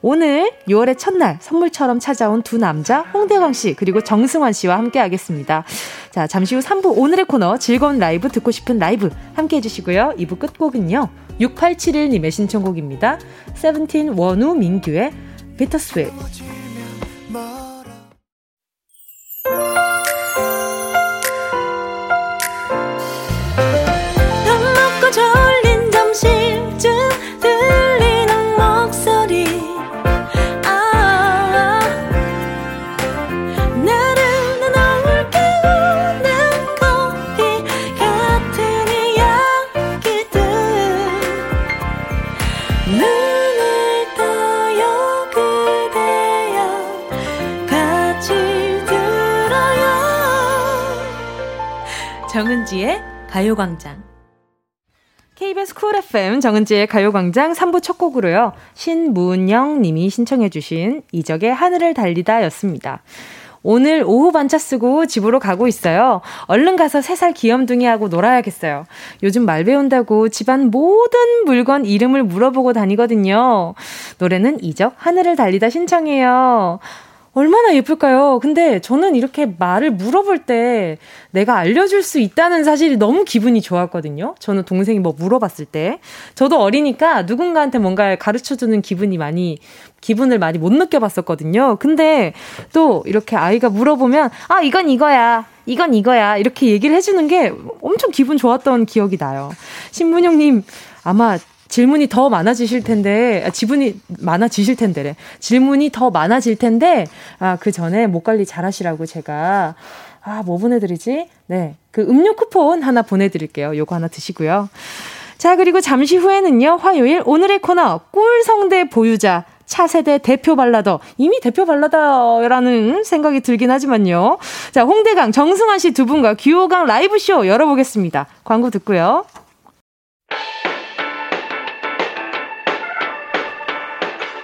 오늘 6월의 첫날 선물처럼 찾아온 두 남자 홍대광 씨 그리고 정승환 씨와 함께 하겠습니다. 자, 잠시 후 3부 오늘의 코너 즐거운 라이브 듣고 싶은 라이브 함께 해 주시고요. 2부 끝곡은요. 6871님의 신청곡입니다. 세븐틴 원우 민규의 Bittersweet. 정은지의 가요광장. KBS 쿨 FM 정은지의 가요광장 3부 첫 곡으로요. 신문영 님이 신청해주신 이적의 하늘을 달리다 였습니다. 오늘 오후 반차 쓰고 집으로 가고 있어요. 얼른 가서 3살 귀염둥이하고 놀아야겠어요. 요즘 말 배운다고 집안 모든 물건 이름을 물어보고 다니거든요. 노래는 이적 하늘을 달리다 신청해요. 얼마나 예쁠까요? 근데 저는 이렇게 말을 물어볼 때 내가 알려줄 수 있다는 사실이 너무 기분이 좋았거든요. 저는 동생이 뭐 물어봤을 때. 저도 어리니까 누군가한테 뭔가 가르쳐주는 기분이 많이, 기분을 많이 못 느껴봤었거든요. 근데 또 이렇게 아이가 물어보면, 아, 이건 이거야. 이건 이거야. 이렇게 얘기를 해주는 게 엄청 기분 좋았던 기억이 나요. 신문영님, 아마 질문이 더 많아지실 텐데, 아, 지분이 많아지실 텐데래. 질문이 더 많아질 텐데, 아, 그 전에 목 관리 잘 하시라고 제가, 아, 뭐 보내 드리지? 네. 그 음료 쿠폰 하나 보내 드릴게요. 요거 하나 드시고요. 자, 그리고 잠시 후에는요, 화요일 오늘의 코너, 꿀성대 보유자. 차세대 대표 발라더. 이미 대표 발라더라는 생각이 들긴 하지만요. 자, 홍대강, 정승환 씨 두 분과 귀호강 라이브쇼 열어보겠습니다. 광고 듣고요.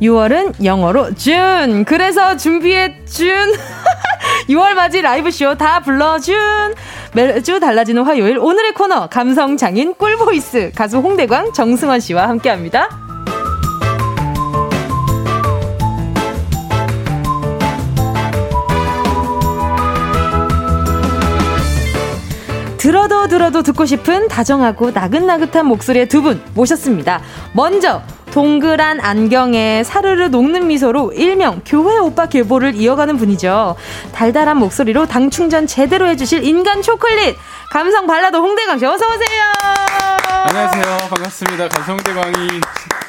6월은 영어로 준. 그래서 준비해 준. 6월 맞이 라이브 쇼 다 불러준. 매주 달라지는 화요일 오늘의 코너 감성 장인 꿀보이스 가수 홍대광 정승환 씨와 함께합니다. 들어도 들어도 듣고 싶은 다정하고 나긋나긋한 목소리의 두 분 모셨습니다. 먼저 동그란 안경에 사르르 녹는 미소로 일명 교회 오빠 계보를 이어가는 분이죠. 달달한 목소리로 당 충전 제대로 해주실 인간 초콜릿 감성 발라드 홍대광 씨 어서 오세요. 안녕하세요. 반갑습니다. 감성대광이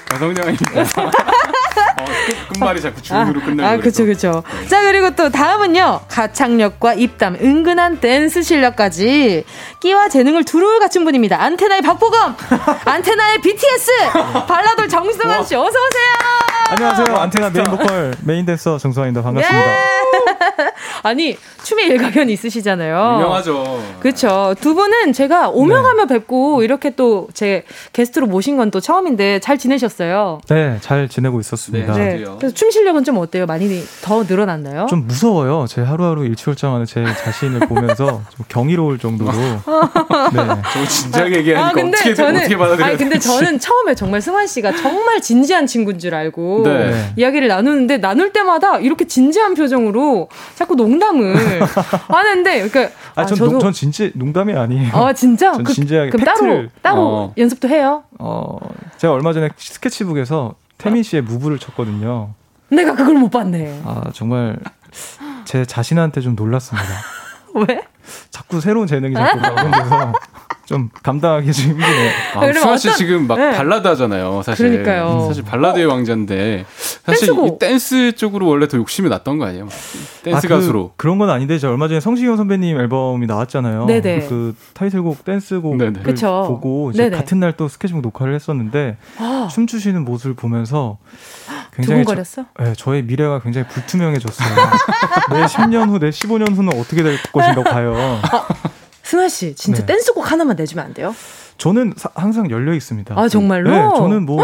감성대광입니다. 어, 끝, 말이 자꾸 중으로 아, 끝나고. 아, 그쵸, 그쵸. 네. 자, 그리고 또 다음은요. 가창력과 입담, 은근한 댄스 실력까지 끼와 재능을 두루 갖춘 분입니다. 안테나의 박보검! 안테나의 BTS! 발라돌 정승환 씨, 어서오세요! 안녕하세요. 안테나 메인 보컬 메인 댄서 정승환입니다. 반갑습니다. 예! 아니, 춤에 일가견 있으시잖아요. 유명하죠. 그렇죠. 두 분은 제가 오며 가며 네. 뵙고 이렇게 또 제 게스트로 모신 건 또 처음인데 잘 지내셨어요? 네, 잘 지내고 있었습니다. 네, 네. 그래서 춤 실력은 좀 어때요? 많이 더 늘어났나요? 좀 무서워요. 제 하루하루 일취월장하는 제 자신을 보면서 좀 경이로울 정도로. 네. 저 진지하게 얘기하니까 아, 근데 어떻게, 저는, 어떻게 받아들여야 아니, 근데 저는 처음에 정말 승환 씨가 정말 진지한 친구인 줄 알고 네. 이야기를 나누는데 나눌 때마다 이렇게 진지한 표정으로 자꾸 농담을 하는데 그러니까 아, 전, 아, 저도 전 진짜 농담이 아니에요. 아 진짜? 전 그, 진지하게 그럼 따로 따로 어. 연습도 해요? 어 제가 얼마 전에 스케치북에서 태민 씨의 Move를 쳤거든요. 내가 그걸 못 봤네. 아 정말 제 자신한테 좀 놀랐습니다. 왜? 자꾸 새로운 재능이 자꾸 나오면서 좀 감당하기 좀 힘드네요. 아, 수아 씨 어떤... 지금 막 네. 발라드 하잖아요. 사실. 그러니까요. 사실 발라드의 어. 왕자인데 사실 댄스고. 이 댄스 쪽으로 원래 더 욕심이 났던 거 아니에요? 댄스 아, 그, 가수로. 그 런 건 아닌데 저 얼마 전에 성시경 선배님 앨범이 나왔잖아요. 네네. 그 타이틀곡 댄스곡 보고 이제 같은 날 또 스케치북 녹화를 했었는데 아. 춤추시는 모습을 보면서 굉장히 저, 네, 저의 미래가 굉장히 불투명해졌어요. 내 10년 후, 내 15년 후는 어떻게 될 것인가 봐요. 아, 승아 씨, 진짜 네. 댄스곡 하나만 내주면 안 돼요? 저는 사, 항상 열려 있습니다. 아 정말로? 네, 저는 뭐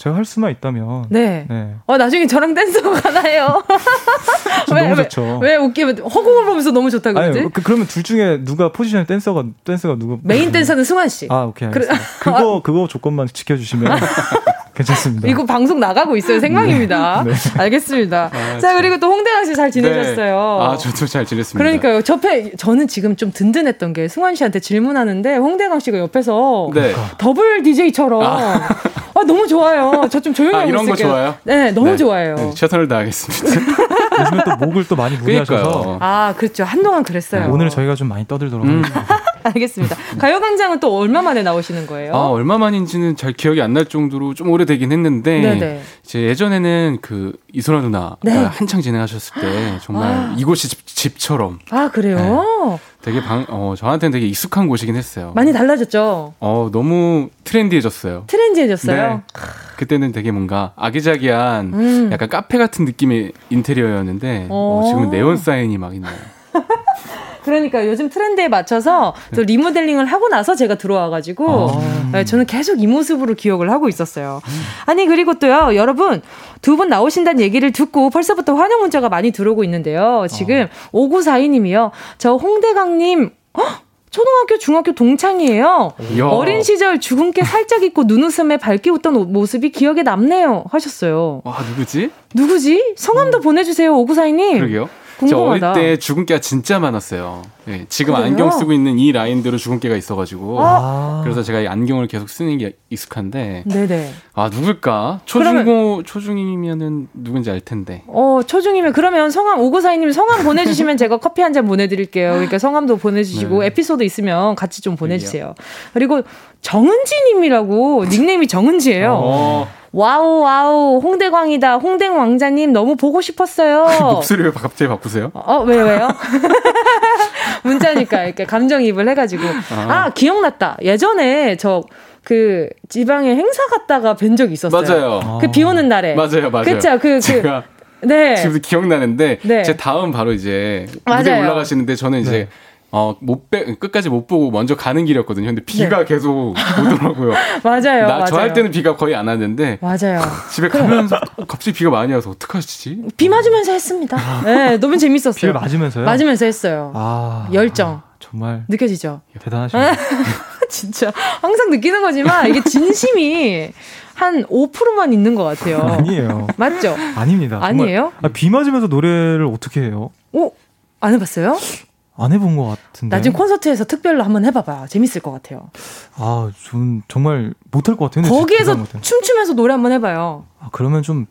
제가 할 수만 있다면. 네. 네. 어, 나중에 저랑 댄스곡 하나 해요. 왜, 너무 좋죠. 왜, 왜 웃기면 허공을 보면서 너무 좋다 그러지? 아니, 그, 러면 둘 중에 누가 포지션 댄서가 댄서가 누구? 메인 댄서는 승환 씨. 아 오케이. 그래, 그거 그거 조건만 지켜주시면 괜찮습니다. 이거 방송 나가고 있어요. 생방입니다. 네. 네. 알겠습니다. 아, 자 그리고 또 홍대광 씨 잘 지내셨어요? 네. 아 저도 잘 지냈습니다. 그러니까요. 옆에 저는 지금 좀 든든했던 게 승환 씨한테 질문하는데 홍대광 씨가 옆에서 네. 더블 DJ처럼 아. 아, 너무 좋아요. 저 좀 조용히 아, 이런 있을게요. 거 좋아요? 네, 너무 네. 좋아요. 네, 최선을 다하겠습니다. 요즘에 또 목을 또 많이 무리하셔서 아 그렇죠. 한동안 그랬어요. 네, 오늘 저희가 좀 많이 떠들도록 음. 하겠습니다. 알겠습니다. 가요광장은 또 얼마 만에 나오시는 거예요? 아 얼마 만인지는 잘 기억이 안 날 정도로 좀 오래되긴 했는데 네네. 제 예전에는 그 이소라 누나 네. 한창 진행하셨을 때 정말 아. 이곳이 집, 처럼 아 그래요? 네. 되게 방, 어, 저한테는 되게 익숙한 곳이긴 했어요. 많이 달라졌죠? 어, 너무 트렌디해졌어요. 트렌디해졌어요? 네. 그때는 되게 뭔가 아기자기한 음. 약간 카페 같은 느낌의 인테리어였는데, 어, 지금은 네온 사인이 막 있네요. 그러니까 요즘 트렌드에 맞춰서 또 리모델링을 하고 나서 제가 들어와가지고 아. 네, 저는 계속 이 모습으로 기억을 하고 있었어요. 아니 그리고 또요 여러분 두 분 나오신다는 얘기를 듣고 벌써부터 환영 문자가 많이 들어오고 있는데요. 지금 어. 5942님이요. 저 홍대강님 어? 초등학교, 중학교 동창이에요. 야. 어린 시절 주근깨 살짝 입고 눈웃음에 밝게 웃던 모습이 기억에 남네요. 하셨어요. 와, 누구지? 누구지? 성함도 음. 보내주세요, 오구사이님. 그러게요. 궁금하다. 어릴 때 주근깨가 진짜 많았어요. 네, 지금 그래요? 안경 쓰고 있는 이 라인대로 주근깨가 있어가지고 아. 그래서 제가 이 안경을 계속 쓰는 게 익숙한데. 네네. 아 누굴까? 초중고 초중이면은 누군지 알 텐데. 어 초중이면 그러면 성함 오구사이님 성함 보내주시면 제가 커피 한 잔 보내드릴게요. 그러니까 성함도 보내주시고 네. 에피소드 있으면 같이 좀 보내주세요. 그리고 정은지님이라고 닉네임이 정은지예요. 어. wow wow 홍대광이다 홍댕 왕자님 너무 보고 싶었어요. 목소리 왜 갑자기 바꾸세요? 어 왜요 왜요? 문자니까 이렇게 감정이입을 해가지고 아, 아 기억났다 예전에 저그 지방에 행사 갔다가 뵌 적이 있었어요. 맞아요. 그 비 오는 날에. 맞아요, 맞아요. 그쵸, 그, 그, 제가 네. 지금 기억나는데 네. 제 다음 바로 이제 무대 올라가시는데 저는 이제 네. 어, 못 빼, 끝까지 못 보고 먼저 가는 길이었거든요. 근데 비가 네. 계속 오더라고요. 맞아요. 나, 저 할 때는 비가 거의 안 왔는데. 맞아요. 집에 가면서 갑자기 비가 많이 와서 어떡하시지? 비 맞으면서 했습니다. 네, 너무 재밌었어요. 비 맞으면서요? 맞으면서 했어요. 아. 열정. 아, 정말. 느껴지죠? 대단하십니다. 진짜. 항상 느끼는 거지만 이게 진심이 한 5%만 있는 것 같아요. 아니에요. 맞죠? 아닙니다. 아니에요? 아, 비 맞으면서 노래를 어떻게 해요? 오, 안 해봤어요? 안 해본 것 같은데. 나중에 콘서트에서 특별로 한번 해봐봐. 재밌을 것 같아요. 아, 전 정말 못할 것 같아요. 거기에서 춤추면서 노래 한번 해봐요. 아, 그러면 좀,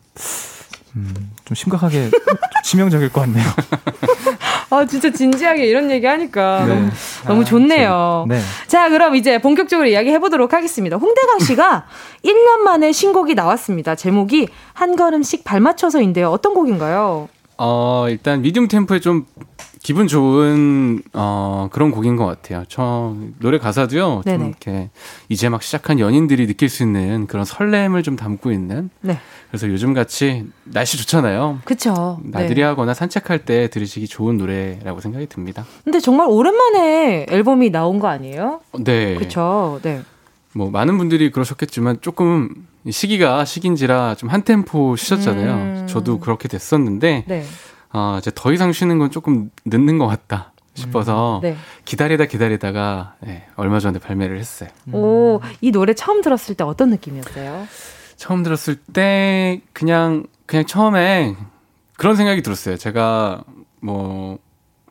음, 좀 심각하게 좀 치명적일 것 같네요. 아, 진짜 진지하게 이런 얘기 하니까 네. 너무, 너무 아, 좋네요. 네. 자, 그럼 이제 본격적으로 이야기 해보도록 하겠습니다. 홍대강 씨가 1년 만에 신곡이 나왔습니다. 제목이 한 걸음씩 발맞춰서인데요. 어떤 곡인가요? 어, 일단 미디움 템포에 좀 기분 좋은 어 그런 곡인 것 같아요. 저 노래 가사도요. 네네. 좀 이렇게 이제 막 시작한 연인들이 느낄 수 있는 그런 설렘을 좀 담고 있는. 네. 그래서 요즘 같이 날씨 좋잖아요. 그렇죠. 나들이 하거나 산책할 때 들으시기 좋은 노래라고 생각이 듭니다. 근데 정말 오랜만에 앨범이 나온 거 아니에요? 네. 그렇죠. 네. 뭐 많은 분들이 그러셨겠지만 조금 시기가 시기인지라 좀 한 템포 쉬셨잖아요. 음. 저도 그렇게 됐었는데. 네. 아, 이제 더 이상 쉬는 건 조금 늦는 것 같다. 싶어서 음, 네. 기다리다 기다리다가 네, 얼마 전에 발매를 했어요. 음. 오, 이 노래 처음 들었을 때 어떤 느낌이었어요? 처음 들었을 때 그냥 그냥 처음에 그런 생각이 들었어요. 제가 뭐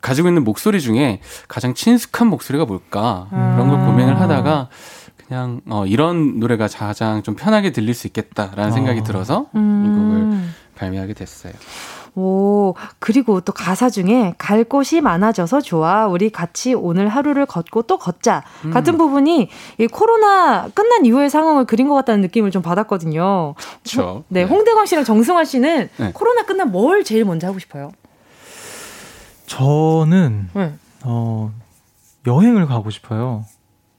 가지고 있는 목소리 중에 가장 친숙한 목소리가 뭘까 그런 걸 고민을 하다가 그냥 어, 이런 노래가 가장 좀 편하게 들릴 수 있겠다라는 생각이 어. 들어서 음. 이 곡을 발매하게 됐어요. 오, 그리고 또 가사 중에 갈 곳이 많아져서 좋아. 우리 같이 오늘 하루를 걷고 또 걷자. 음. 같은 부분이 이 코로나 끝난 이후의 상황을 그린 것 같다는 느낌을 좀 받았거든요. 그렇죠. 네, 네, 홍대광 씨랑 정승환 씨는 네. 코로나 끝난 뭘 제일 먼저 하고 싶어요? 저는 네. 어, 여행을 가고 싶어요.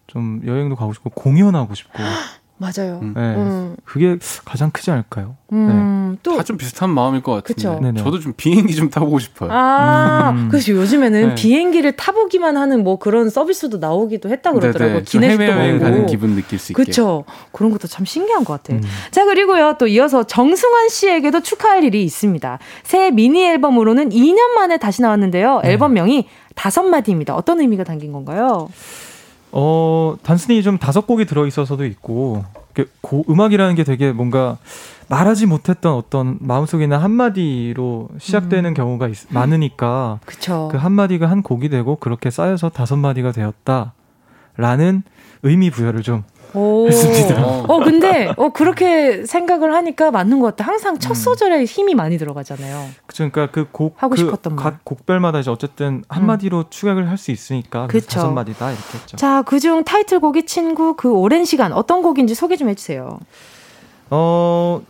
좀 여행도 가고 싶고 공연하고 싶고 맞아요. 음. 네. 음. 그게 가장 크지 않을까요? 음. 네. 또다 좀 비슷한 마음일 것 같은데. 저도 좀 비행기 좀 타보고 싶어요. 아, 음. 그래서 요즘에는 네. 비행기를 타보기만 하는 뭐 그런 서비스도 나오기도 했다 그러더라고요. 기내식도 해외여행 가는 기분 느낄 수 있게. 그렇죠. 그런 것도 참 신기한 것 같아요. 음. 자 그리고요 또 이어서 정승환 씨에게도 축하할 일이 있습니다. 새 미니 앨범으로는 2년 만에 다시 나왔는데요. 네. 앨범명이 다섯 마디입니다. 어떤 의미가 담긴 건가요? 어, 단순히 좀 다섯 곡이 들어있어서도 있고, 고, 음악이라는 게 되게 뭔가 말하지 못했던 어떤 마음속에 있는 한마디로 시작되는 음. 경우가 있, 많으니까, 그쵸. 그 한마디가 한 곡이 되고, 그렇게 쌓여서 다섯 마디가 되었다. 라는 의미 부여를 좀 오. 했습니다. 어, 근데, 어, 그렇게 생각을 하니까 맞는 것 같아. 항상 첫 음. 소절에 힘이 많이 들어가잖아요. 그러니까 그 곡, 하고 그 싶었던 각 곡별마다 이제 어쨌든 한마디로 음. 추격을 할 수 있으니까. 그 다섯 마디다. 이렇게 했죠. 자, 그중 타이틀곡이 친구 그 오랜 시간 어떤 곡인지 소개 좀 해주세요. 어,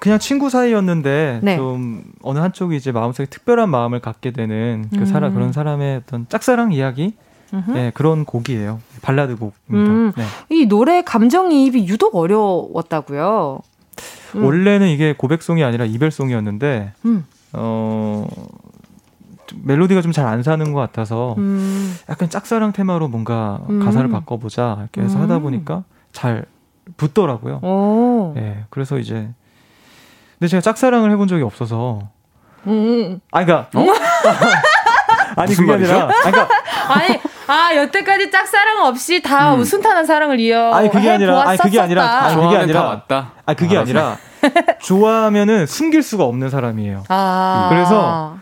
그냥 친구 사이였는데 네. 좀 어느 한쪽이 이제 마음속에 특별한 마음을 갖게 되는 그 사람, 음. 그런 사람의 어떤 짝사랑 이야기 네, 그런 곡이에요. 발라드 곡입니다. 음, 네. 이 노래 감정이입이 유독 어려웠다고요? 음. 원래는 이게 고백송이 아니라 이별송이었는데, 음. 어, 멜로디가 좀 잘 안 사는 것 같아서 음. 약간 짝사랑 테마로 뭔가 음. 가사를 바꿔보자 이렇게 해서 하다 음. 보니까 잘 붙더라고요. 오. 네, 그래서 이제 근데 제가 짝사랑을 해본 적이 없어서. 음. 아, 그니까. 어? 아니 그게 아니라, 아니, 그러니까 아니 아 여태까지 짝사랑 없이 다 음. 순탄한 사랑을 이어 아니 그게 아니라 아니 그게 아니라 아니 그게 아니라 맞다. 아 그게 아, 아니라 좋아하면은 숨길 수가 없는 사람이에요. 아. 그래서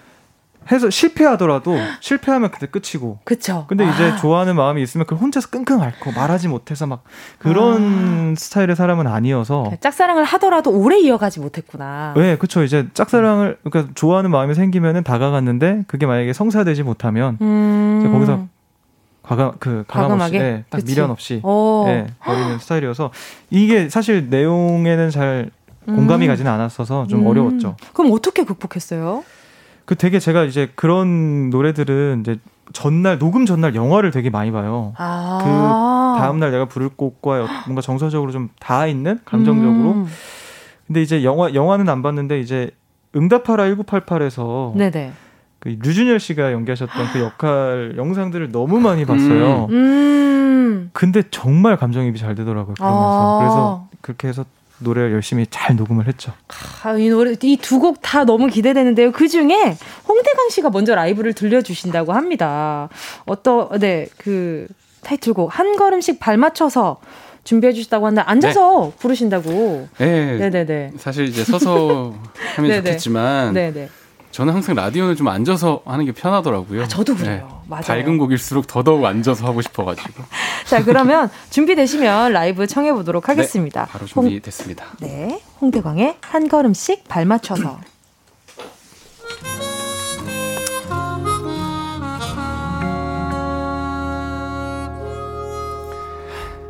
해서 실패하더라도 실패하면 그때 끝이고. 그쵸. 근데 아. 이제 좋아하는 마음이 있으면 그걸 혼자서 끙끙 앓고 말하지 못해서 막 그런 아. 스타일의 사람은 아니어서. 짝사랑을 하더라도 오래 이어가지 못했구나. 네, 그쵸. 이제 짝사랑을, 그러니까 좋아하는 마음이 생기면은 다가갔는데 그게 만약에 성사되지 못하면 음. 거기서 과감 그 가감 없이 네, 딱 그치. 미련 없이 네, 버리는 스타일이어서 이게 사실 내용에는 잘 공감이 음. 가지는 않았어서 좀 음. 어려웠죠. 그럼 어떻게 극복했어요? 그 되게 제가 이제 그런 노래들은 이제 전날 녹음 전날 영화를 되게 많이 봐요. 아~ 그 다음 날 내가 부를 곡과 뭔가 정서적으로 좀 닿아 있는 감정적으로. 음. 근데 이제 영화 영화는 안 봤는데 이제 응답하라 1988에서 네네. 그 류준열 씨가 연기하셨던 그 역할 영상들을 너무 많이 봤어요. 음. 음. 근데 정말 감정입이 잘 되더라고요. 그러면서 아~ 그래서 그렇게 해서 노래를 열심히 잘 녹음을 했죠. 아, 이 노래 이 두 곡 다 너무 기대되는데요. 그 중에 홍대강 씨가 먼저 라이브를 들려주신다고 합니다. 어떤 네그 타이틀곡 한 걸음씩 발맞춰서 준비해 주셨다고 하는데 앉아서 네. 부르신다고. 네, 네, 네. 사실 이제 서서 하면 좋겠지만. 네네. 저는 항상 라디오는 좀 앉아서 하는 게 편하더라고요. 아, 저도 그래요. 네. 맞아요. 밝은 곡일수록 더더욱 앉아서 하고 싶어가지고. 자, 그러면 준비되시면 라이브 청해보도록 네, 하겠습니다. 네, 바로 준비됐습니다. 홍, 네. 홍대광의 한 걸음씩 발맞춰서.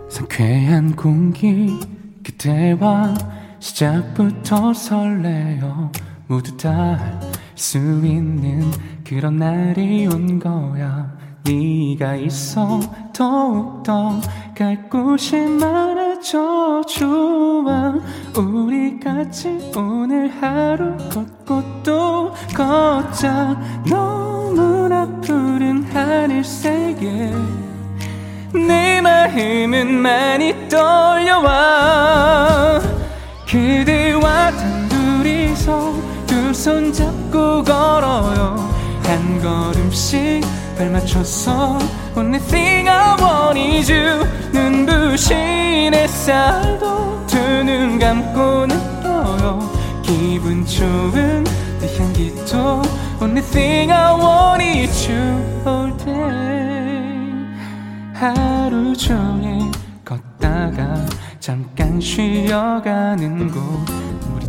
상쾌한 공기 그때와 시작부터 설레요 모두 다 수 있는 그런 날이 온 거야. 네가 있어 더욱더 갈 곳이 많아져. 좋아 우리 같이 오늘 하루 걷고 또 걷자. 너무나 푸른 하늘색에 내 마음은 많이 떨려와. 그대와 단둘이서 두 손 잡고 걸어요. 한 걸음씩 발 맞춰서 Only thing I want is you. 눈부신 햇살도 두 눈 감고 느껴요. 기분 좋은 내 향기도 Only thing I want is you all day. 하루 종일 걷다가 잠깐 쉬어가는 곳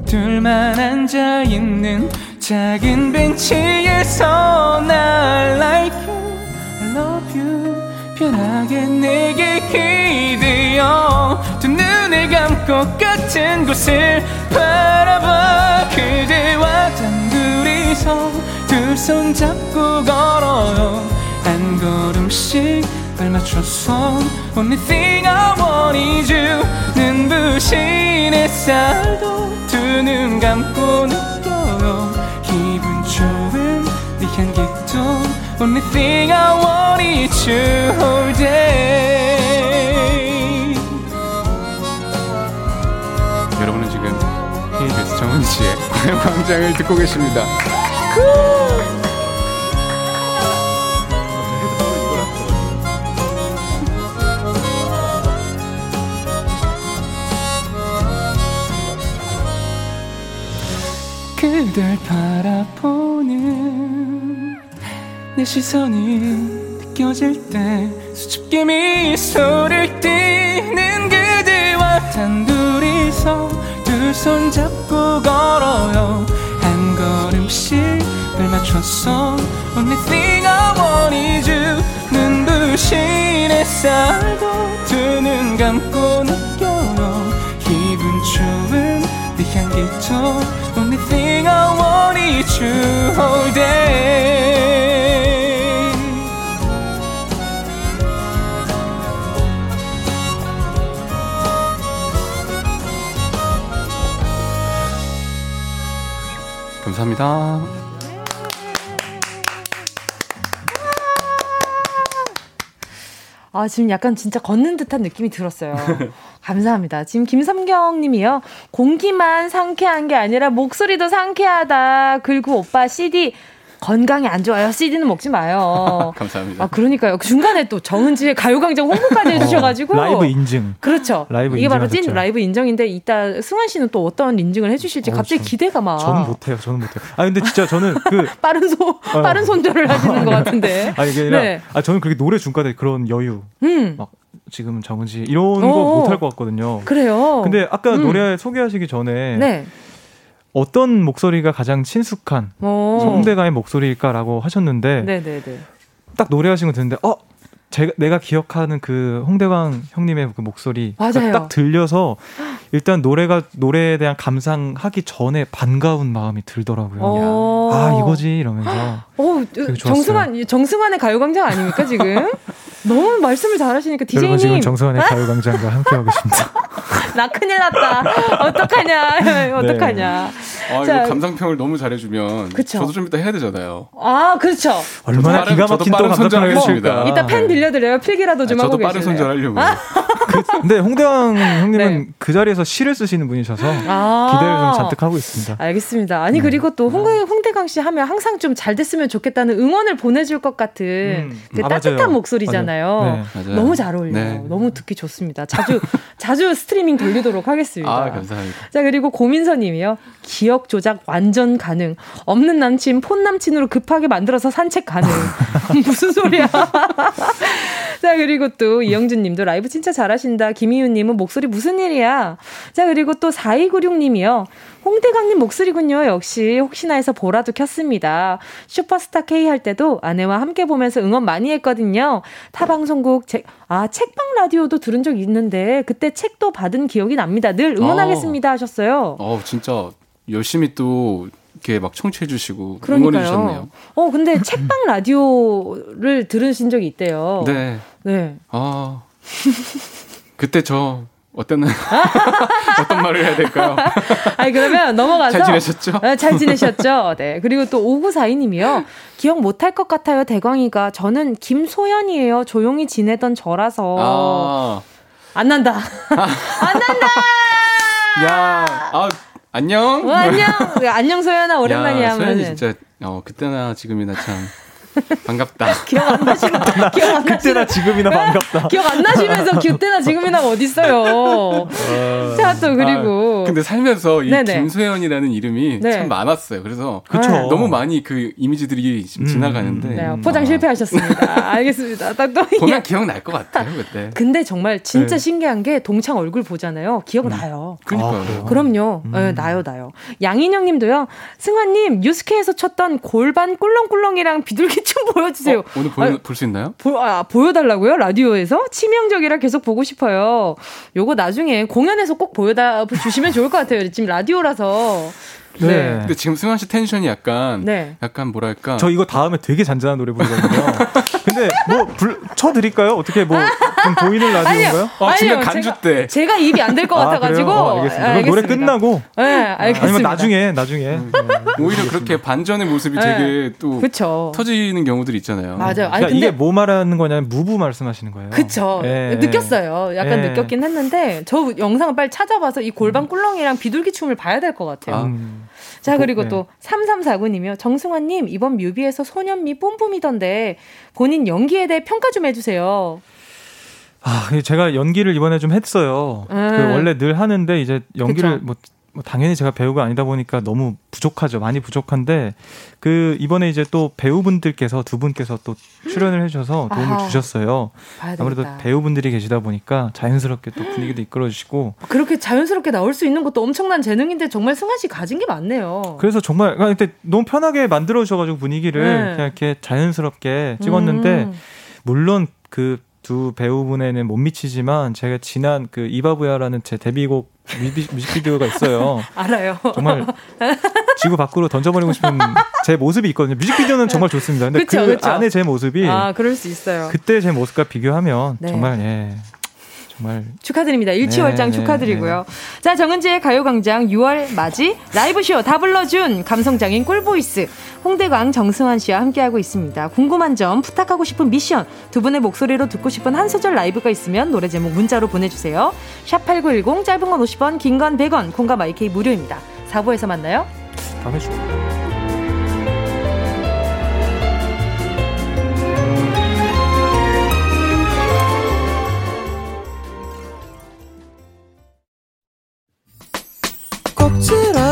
둘만 앉아있는 작은 벤치에서 날 like you, I love you. 편하게 내게 기대어 두 눈을 감고 같은 곳을 바라봐. 그대와 단둘이서 두 손 잡고 걸어요. 한 걸음씩 발 맞춰서 Only thing I want is you 눈부신 햇살도 두 눈 감고 느껴요 기분 좋은 네 향기도 Only thing I want is you all day 여러분은 지금 KBS 정은지의 광장을 듣고 계십니다 그댈 바라보는 내 시선이 느껴질 때 수줍게 미소를 띠는 그대와 단둘이서 두 손 잡고 걸어요. 한 걸음씩 발 맞춰서 Only thing I want is you. 눈부신 햇살도 두 눈 감고 느껴요. 기분 좋은 네 향기도 Only thing Is you all day 감사합니다. 아, 지금 약간 진짜 걷는 듯한 느낌이 들었어요. 감사합니다. 지금 김삼경 님이요. 공기만 상쾌한 게 아니라 목소리도 상쾌하다. 그리고 오빠 CD 건강에 안 좋아요. CD는 먹지 마요. 감사합니다. 아, 그러니까요. 중간에 또 정은지의 가요광장 홍보까지 해주셔가지고. 어, 라이브 인증. 그렇죠. 라이브 이게 바로 찐 라이브 인정인데, 이따 승환 씨는 또 어떤 인증을 해주실지 어, 갑자기 전, 기대가 막. 저는 못해요. 저는 못해요. 아, 근데 진짜 저는 그. 빠른 소, 어. 빠른 손절을 하시는 것 같은데. 아니, 이게 아니라. 네. 아, 저는 그렇게 노래 중간에 그런 여유. 음. 막 지금은 정은지 이런 거 못할 것 같거든요. 그래요. 근데 아까 음. 노래 소개하시기 전에. 네. 어떤 목소리가 가장 친숙한 성대가의 목소리일까라고 하셨는데 네네네. 딱 노래하신 거 듣는데 어 제가 내가 기억하는 그 홍대광 형님의 그 목소리 딱 들려서 일단 노래가 노래에 대한 감상하기 전에 반가운 마음이 들더라고요. 어. 아 이거지 이러면서. 어, 정승환 정승환의 가요광장 아닙니까 지금? 너무 말씀을 잘하시니까 디제이님. 여러분 지금 정승환의 가요광장과 함께하고 계십니다. 나 큰일 났다. 어떡하냐. 어떡하냐. 네. 아, 자, 이거 감상평을 너무 잘해주면 그쵸? 저도 좀 이따 해야 되잖아요. 아, 그렇죠. 얼마나 기가 막힌 또 감상평이십니까. 이따 펜 빌려드려요. 필기라도 좀 아, 하고 계시네요. 저도 빠른 손절하려고. 아? 그, 근데 홍대왕 형님은 네. 그 자리에서 시를 쓰시는 분이셔서 아~ 기대를 좀 잔뜩 하고 있습니다. 알겠습니다. 아니 네. 그리고 또 홍대, 홍대강 씨 하면 항상 좀 잘 됐으면 좋겠다는 응원을 보내줄 것 같은 음. 그 아, 따뜻한 맞아요. 목소 리잖아요. 네. 너무 잘 어울려요. 네. 너무 듣기 좋습니다. 자주 자주 스트리밍 돌리도록 하겠습니다. 아, 감사합니다. 자 그리고 고민서 님이요. 기억 조작 완전 가능. 없는 남친 폰 남친으로 급하게 만들어서 산책 가능. 무슨 소리야? 자, 그리고 또 이영준 님도 라이브 진짜 잘하신다. 김희윤 님은 목소리 무슨 일이야? 자, 그리고 또 4296 님이요. 홍대광님 목소리군요. 역시 혹시나 해서 보라도 켰습니다. 슈퍼스타 K 할 때도 아내와 함께 보면서 응원 많이 했거든요. 타 방송국 책, 아 책방 라디오도 들은 적 있는데 그때 책도 받은 기억이 납니다. 늘 응원하겠습니다 하셨어요. 어 진짜 열심히 또 이렇게 막 청취해 주시고 응원해 주셨네요. 어 근데 책방 라디오를 들으신 적이 있대요. 네. 네. 아 그때 저 어떤 어떤 말을 해야 될까요? 아니 그러면 넘어가서 잘 지내셨죠? 네, 잘 지내셨죠. 네. 그리고 또 5942님이요. 기억 못할 것 같아요, 대광이가. 저는 김소연이에요. 조용히 지내던 저라서. 아. 안 난다. 안 난다. 야, 아 안녕. 어, 안녕. 안녕 소연아 오랜만이야. 소연이 진짜 어 그때나 지금이나 참 반갑다. 기억 안 나시면 기억 안 그때나 지금이나 반갑다. 기억 안 나시면서 그때나 지금이나 어딨어요. 어... 자, 또 그리고 아, 근데 살면서 이 네네. 김소연이라는 이름이 네. 참 많았어요. 그래서 그쵸. 너무 많이 그 이미지들이 음. 지나가는데 네, 포장 실패하셨습니다. 알겠습니다. 딱또 보면 기억 날 것 같아요, 그때. 근데 정말 진짜 네. 신기한 게 동창 얼굴 보잖아요. 기억 음. 나요. 그러니까요. 아, 그럼요. 음. 네, 나요, 나요. 양인영 님도요. 승환님, 뉴스케에서 쳤던 골반 꿀렁꿀렁이랑 비둘기 좀 보여주세요. 어, 오늘 볼 수 있나요? 보, 아, 보여달라고요? 라디오에서? 치명적이라 계속 보고 싶어요. 요거 나중에 공연에서 꼭 보여다 주시면 좋을 것 같아요. 지금 라디오라서. 네. 네. 근데 지금 승환 씨 텐션이 약간 네. 약간 뭐랄까 저 이거 다음에 되게 잔잔한 노래 부르거든요. 근데 뭐 불, 쳐드릴까요? 어떻게 뭐좀 보이는 라디오인가요? 어, 아니요, 간주 제가, 때 제가 입이 안 될 것 같아가지고 어, 알겠습니다. 네, 노래 끝나고 네, 알겠습니다. 아니면 나중에 나중에 음, 네. 오히려 그렇게 반전의 모습이 네. 되게 또 그쵸. 터지는 경우들이 있잖아요. 맞아요. 아니, 그러니까 근데 이게 뭐 말하는 거냐면 무부 말씀하시는 거예요. 그쵸. 네. 느꼈어요. 약간 네. 느꼈긴 했는데 저 영상을 빨리 찾아봐서 이 골반 음. 꿀렁이랑 비둘기 춤을 봐야 될 것 같아요. 음. 자, 그리고 네. 또 3349님이요. 정승환님, 이번 뮤비에서 소년미 뿜뿜이던데 본인 연기에 대해 평가 좀 해주세요. 아, 제가 연기를 이번에 좀 했어요. 음. 그 원래 늘 하는데 이제 연기를 그쵸? 뭐 뭐 당연히 제가 배우가 아니다 보니까 너무 부족하죠. 많이 부족한데 그 이번에 이제 또 배우분들께서 두 분께서 또 출연을 해주셔서 도움을 아, 주셨어요. 아무래도 배우분들이 계시다 보니까 자연스럽게 또 분위기도 이끌어주시고 그렇게 자연스럽게 나올 수 있는 것도 엄청난 재능인데 정말 승환 씨 가진 게 많네요. 그래서 정말 그때 너무 편하게 만들어 주셔가지고 분위기를 네. 그냥 이렇게 자연스럽게 찍었는데 음. 물론 그 두 배우분에는 못 미치지만 제가 지난 그 이바부야라는 제 데뷔곡 뮤직비디오가 있어요. 알아요. 정말 지구 밖으로 던져버리고 싶은 제 모습이 있거든요. 뮤직비디오는 정말 좋습니다. 근데 그쵸, 그 그쵸. 안에 제 모습이 아 그럴 수 있어요. 그때 제 모습과 비교하면 네. 정말 예 정말 축하드립니다. 일취월장 네, 축하드리고요. 네, 자, 정은지의 가요광장 6월 맞이 라이브쇼 다 불러준 감성장인 꿀보이스 홍대광 정승환 씨와 함께하고 있습니다. 궁금한 점, 부탁하고 싶은 미션, 두 분의 목소리로 듣고 싶은 한 소절 라이브가 있으면 노래 제목 문자로 보내주세요. 샵 8910 짧은 건 50원, 긴 건 100원, 콩과 마이케이 무료입니다. 4부에서 만나요. 다음에 주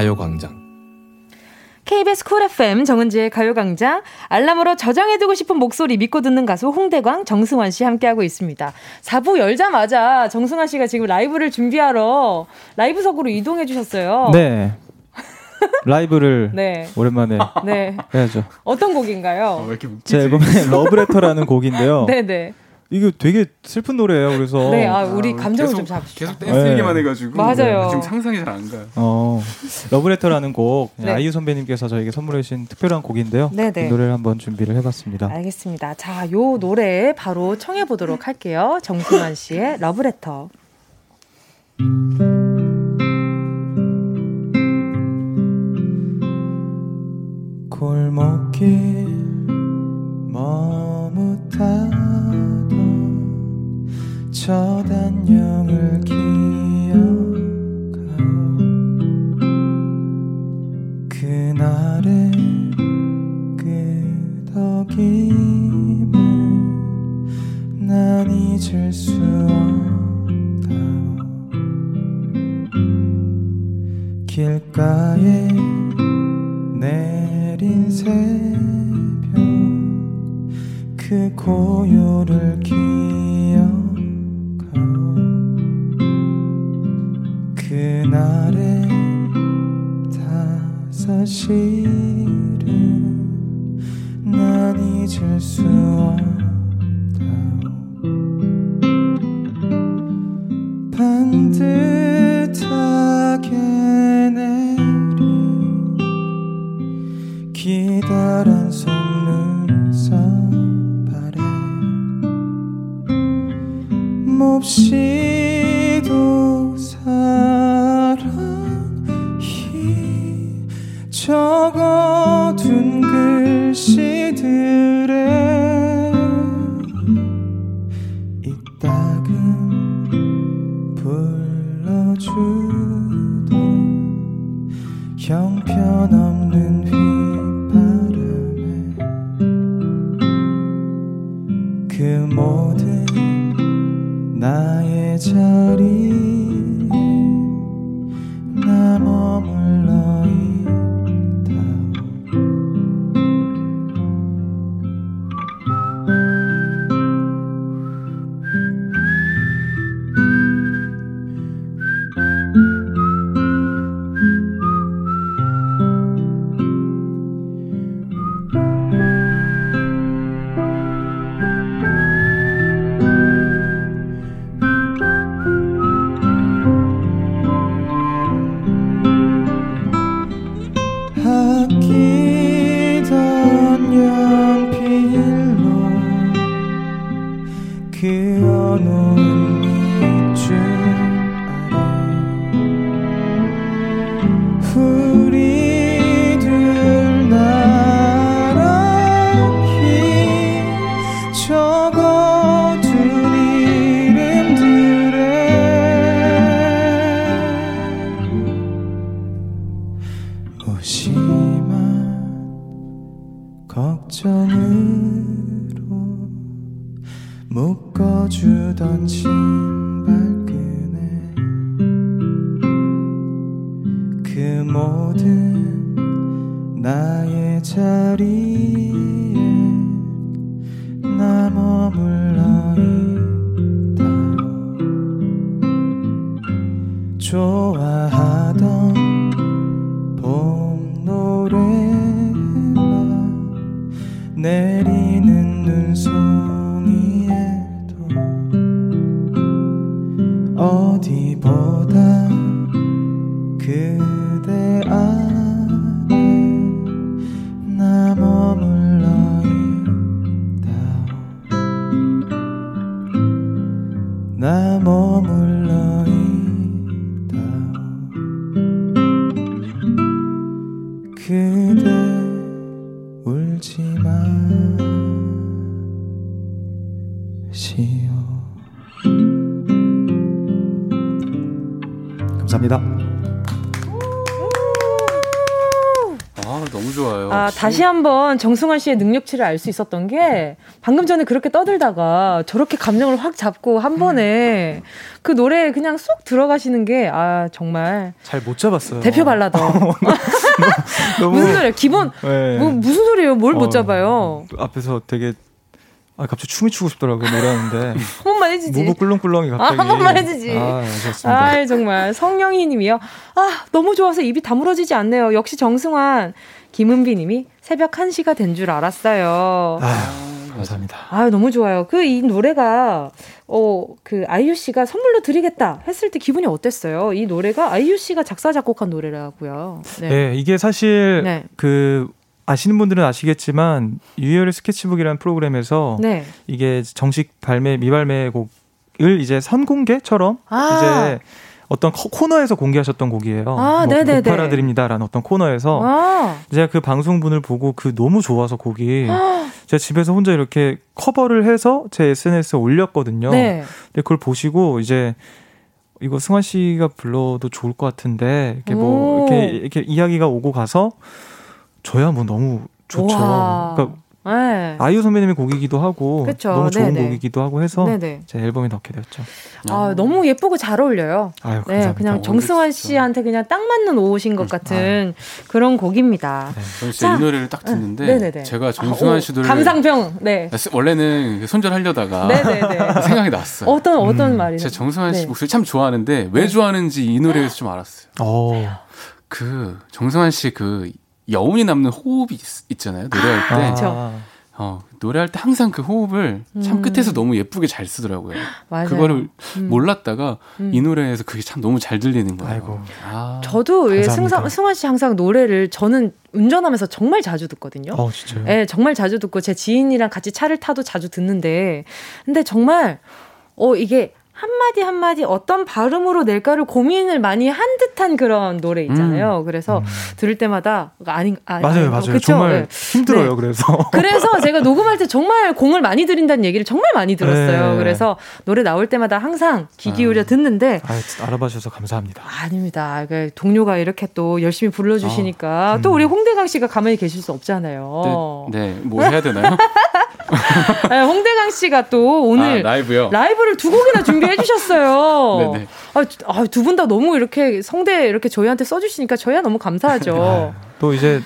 가요광장 KBS 쿨 FM 정은지의 가요광장 알람으로 저장해두고 싶은 목소리 믿고 듣는 가수 홍대광 정승환 씨 함께하고 있습니다. 4부 열자마자 정승환 씨가 지금 라이브를 준비하러 라이브석으로 이동해 주셨어요. 네. 라이브를 네. 오랜만에 네. 해야죠. 어떤 곡인가요? 어, 제 앨범에 러브레터라는 곡인데요. 네네. 네. 이거 되게 슬픈 노래예요. 그래서 네, 아, 우리 아, 감정을 좀 잡읍시다. 계속 댄스 네. 얘기만 해가지고 맞아요. 지금 상상이 잘 안 가요. 어, 러브레터라는 곡 네. 아이유 선배님께서 저에게 선물해주신 특별한 곡인데요. 네 네. 이 노래를 한번 준비를 해봤습니다. 알겠습니다. 자, 요 노래 바로 청해 보도록 할게요. 정승환 씨의 러브레터. 골목길 머뭇하 첫 안녕을 기억하오. 그날의 끄덕임을 난 잊을 수 없다오. 길가에 내린 새벽 그 고요를 기억 그날의 다 사실은 난 잊을 수 없다 반듯하게 내린 기다란 속눈썹 아래 몹시도 사 적어둔 글씨들에 이따금 불러주던 형편없는 다시 한번 정승환 씨의 능력치를 알 수 있었던 게 방금 전에 그렇게 떠들다가 저렇게 감정을 확 잡고 한 번에 그 노래에 그냥 쏙 들어가시는 게 아 정말 잘 못 잡았어요. 대표 발라더. 너무, 무슨 소리야? 기본 네. 뭐 무슨 소리예요? 뭘못 어, 잡아요? 앞에서 되게 아 갑자기 춤이 추고 싶더라고요 노래하는데 한 번만 해주지 무브 꿀렁꿀렁이 갑자기 아, 한 번만 해주지 아 좋습니다 아 정말 성영희님이요 아 너무 좋아서 입이 다물어지지 않네요 역시 정승환 김은비님이 새벽 1 시가 된 줄 알았어요. 아, 감사합니다. 아, 너무 좋아요. 그 이 노래가 어, 그 아이유 씨가 선물로 드리겠다 했을 때 기분이 어땠어요? 이 노래가 아이유 씨가 작사 작곡한 노래라고요. 네, 네 이게 사실 네. 그 아시는 분들은 아시겠지만 유열의 스케치북이라는 프로그램에서 네. 이게 정식 발매 미발매 곡을 이제 선공개처럼 아~ 이제 어떤 코너에서 공개하셨던 곡이에요. 아, 뭐 네네네. 팔아드립니다라는 어떤 코너에서 아. 제가 그 방송분을 보고 그 너무 좋아서 곡이 제가 집에서 혼자 이렇게 커버를 해서 제 SNS에 올렸거든요. 네. 근데 그걸 보시고 이제 이거 승환 씨가 불러도 좋을 것 같은데 이렇게 뭐 이렇게 이렇게 이야기가 오고 가서 저야 뭐 너무 좋죠. 우와. 그러니까 네. 아이유 선배님의 곡이기도 하고 그쵸. 너무 좋은 네네. 곡이기도 하고 해서 네네. 제 앨범에 넣게 되었죠. 아, 너무 예쁘고 잘 어울려요. 아유, 네, 그냥 정승환 씨한테 그냥 딱 맞는 옷인 것 같은 아유. 그런 곡입니다. 네. 이 노래를 딱 듣는데 네네네. 제가 정승환 씨 노래 감상평. 네. 원래는 손절하려다가 생각이 났어요. 어떤 어떤 음. 말이죠? 제가 정승환 씨 네. 목소리 참 좋아하는데 왜 네. 좋아하는지 이 노래에서 좀 알았어요. 오. 어. 그 정승환 씨그 여운이 남는 호흡이 있, 잖아요 노래할 때. 아, 어, 노래할 때 항상 그 호흡을 참 음. 끝에서 너무 예쁘게 잘 쓰더라고요. 맞아요. 그거를 음. 몰랐다가 음. 이 노래에서 그게 참 너무 잘 들리는 거예요. 아이고. 아, 저도 왜 승상, 승환 씨 항상 노래를 저는 운전하면서 정말 자주 듣거든요. 어, 진짜요? 네, 정말 자주 듣고 제 지인이랑 같이 차를 타도 자주 듣는데 근데 정말 어 이게 한마디 한마디 어떤 발음으로 낼까를 고민을 많이 한 듯한 그런 노래 있잖아요. 음. 그래서 음. 들을 때마다 아닌 아, 맞아요, 아, 맞아요. 그쵸? 정말 네. 힘들어요. 네. 그래서 그래서 제가 녹음할 때 정말 공을 많이 들인다는 얘기를 정말 많이 들었어요. 네. 그래서 노래 나올 때마다 항상 귀 기울여 아. 듣는데 아, 알아봐 주셔서 감사합니다. 아닙니다. 그 동료가 이렇게 또 열심히 불러주시니까 아, 음. 또 우리 홍대강 씨가 가만히 계실 수 없잖아요. 네, 네. 뭐 해야 되나요? 네, 홍대강 씨가 또 오늘 아, 라이브요. 라이브를 두 곡이나 준비해 주셨어요. 네네. 아, 아 두분 다 너무 이렇게 성대 이렇게 저희한테 써주시니까 저희야 너무 감사하죠. 또 이제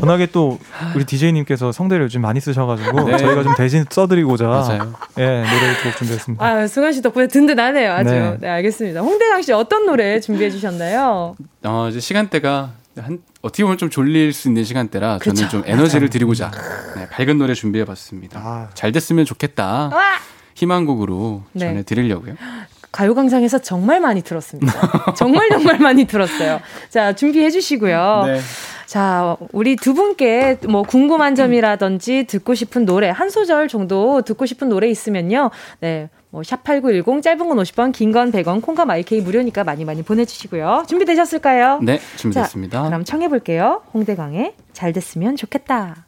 워낙에 또 우리 DJ님께서 성대를 요즘 많이 쓰셔가지고 네. 저희가 좀 대신 써드리고자 맞아요. 예 노래를 두곡 준비했습니다. 아 승환 씨 덕분에 든든하네요 아주. 네, 네 알겠습니다. 홍대강 씨 어떤 노래 준비해 주셨나요? 어 이제 시간대가 한 어떻게 보면 좀 졸릴 수 있는 시간대라 그쵸? 저는 좀 에너지를 드리고자 네, 밝은 노래 준비해봤습니다. 아. 잘 됐으면 좋겠다. 희망곡으로 네. 전해드리려고요. 가요광장에서 정말 많이 들었습니다. 정말 정말 많이 들었어요. 자 준비해 주시고요. 네. 자, 우리 두 분께 뭐 궁금한 점이라든지 듣고 싶은 노래, 한 소절 정도 듣고 싶은 노래 있으면요. 네. 뭐, 샵8910, 짧은 건 50원, 긴 건 100원, 콩과 마이케이 무료니까 많이 많이 보내주시고요. 준비되셨을까요? 네, 준비됐습니다. 자, 그럼 청해볼게요. 홍대광의 잘 됐으면 좋겠다.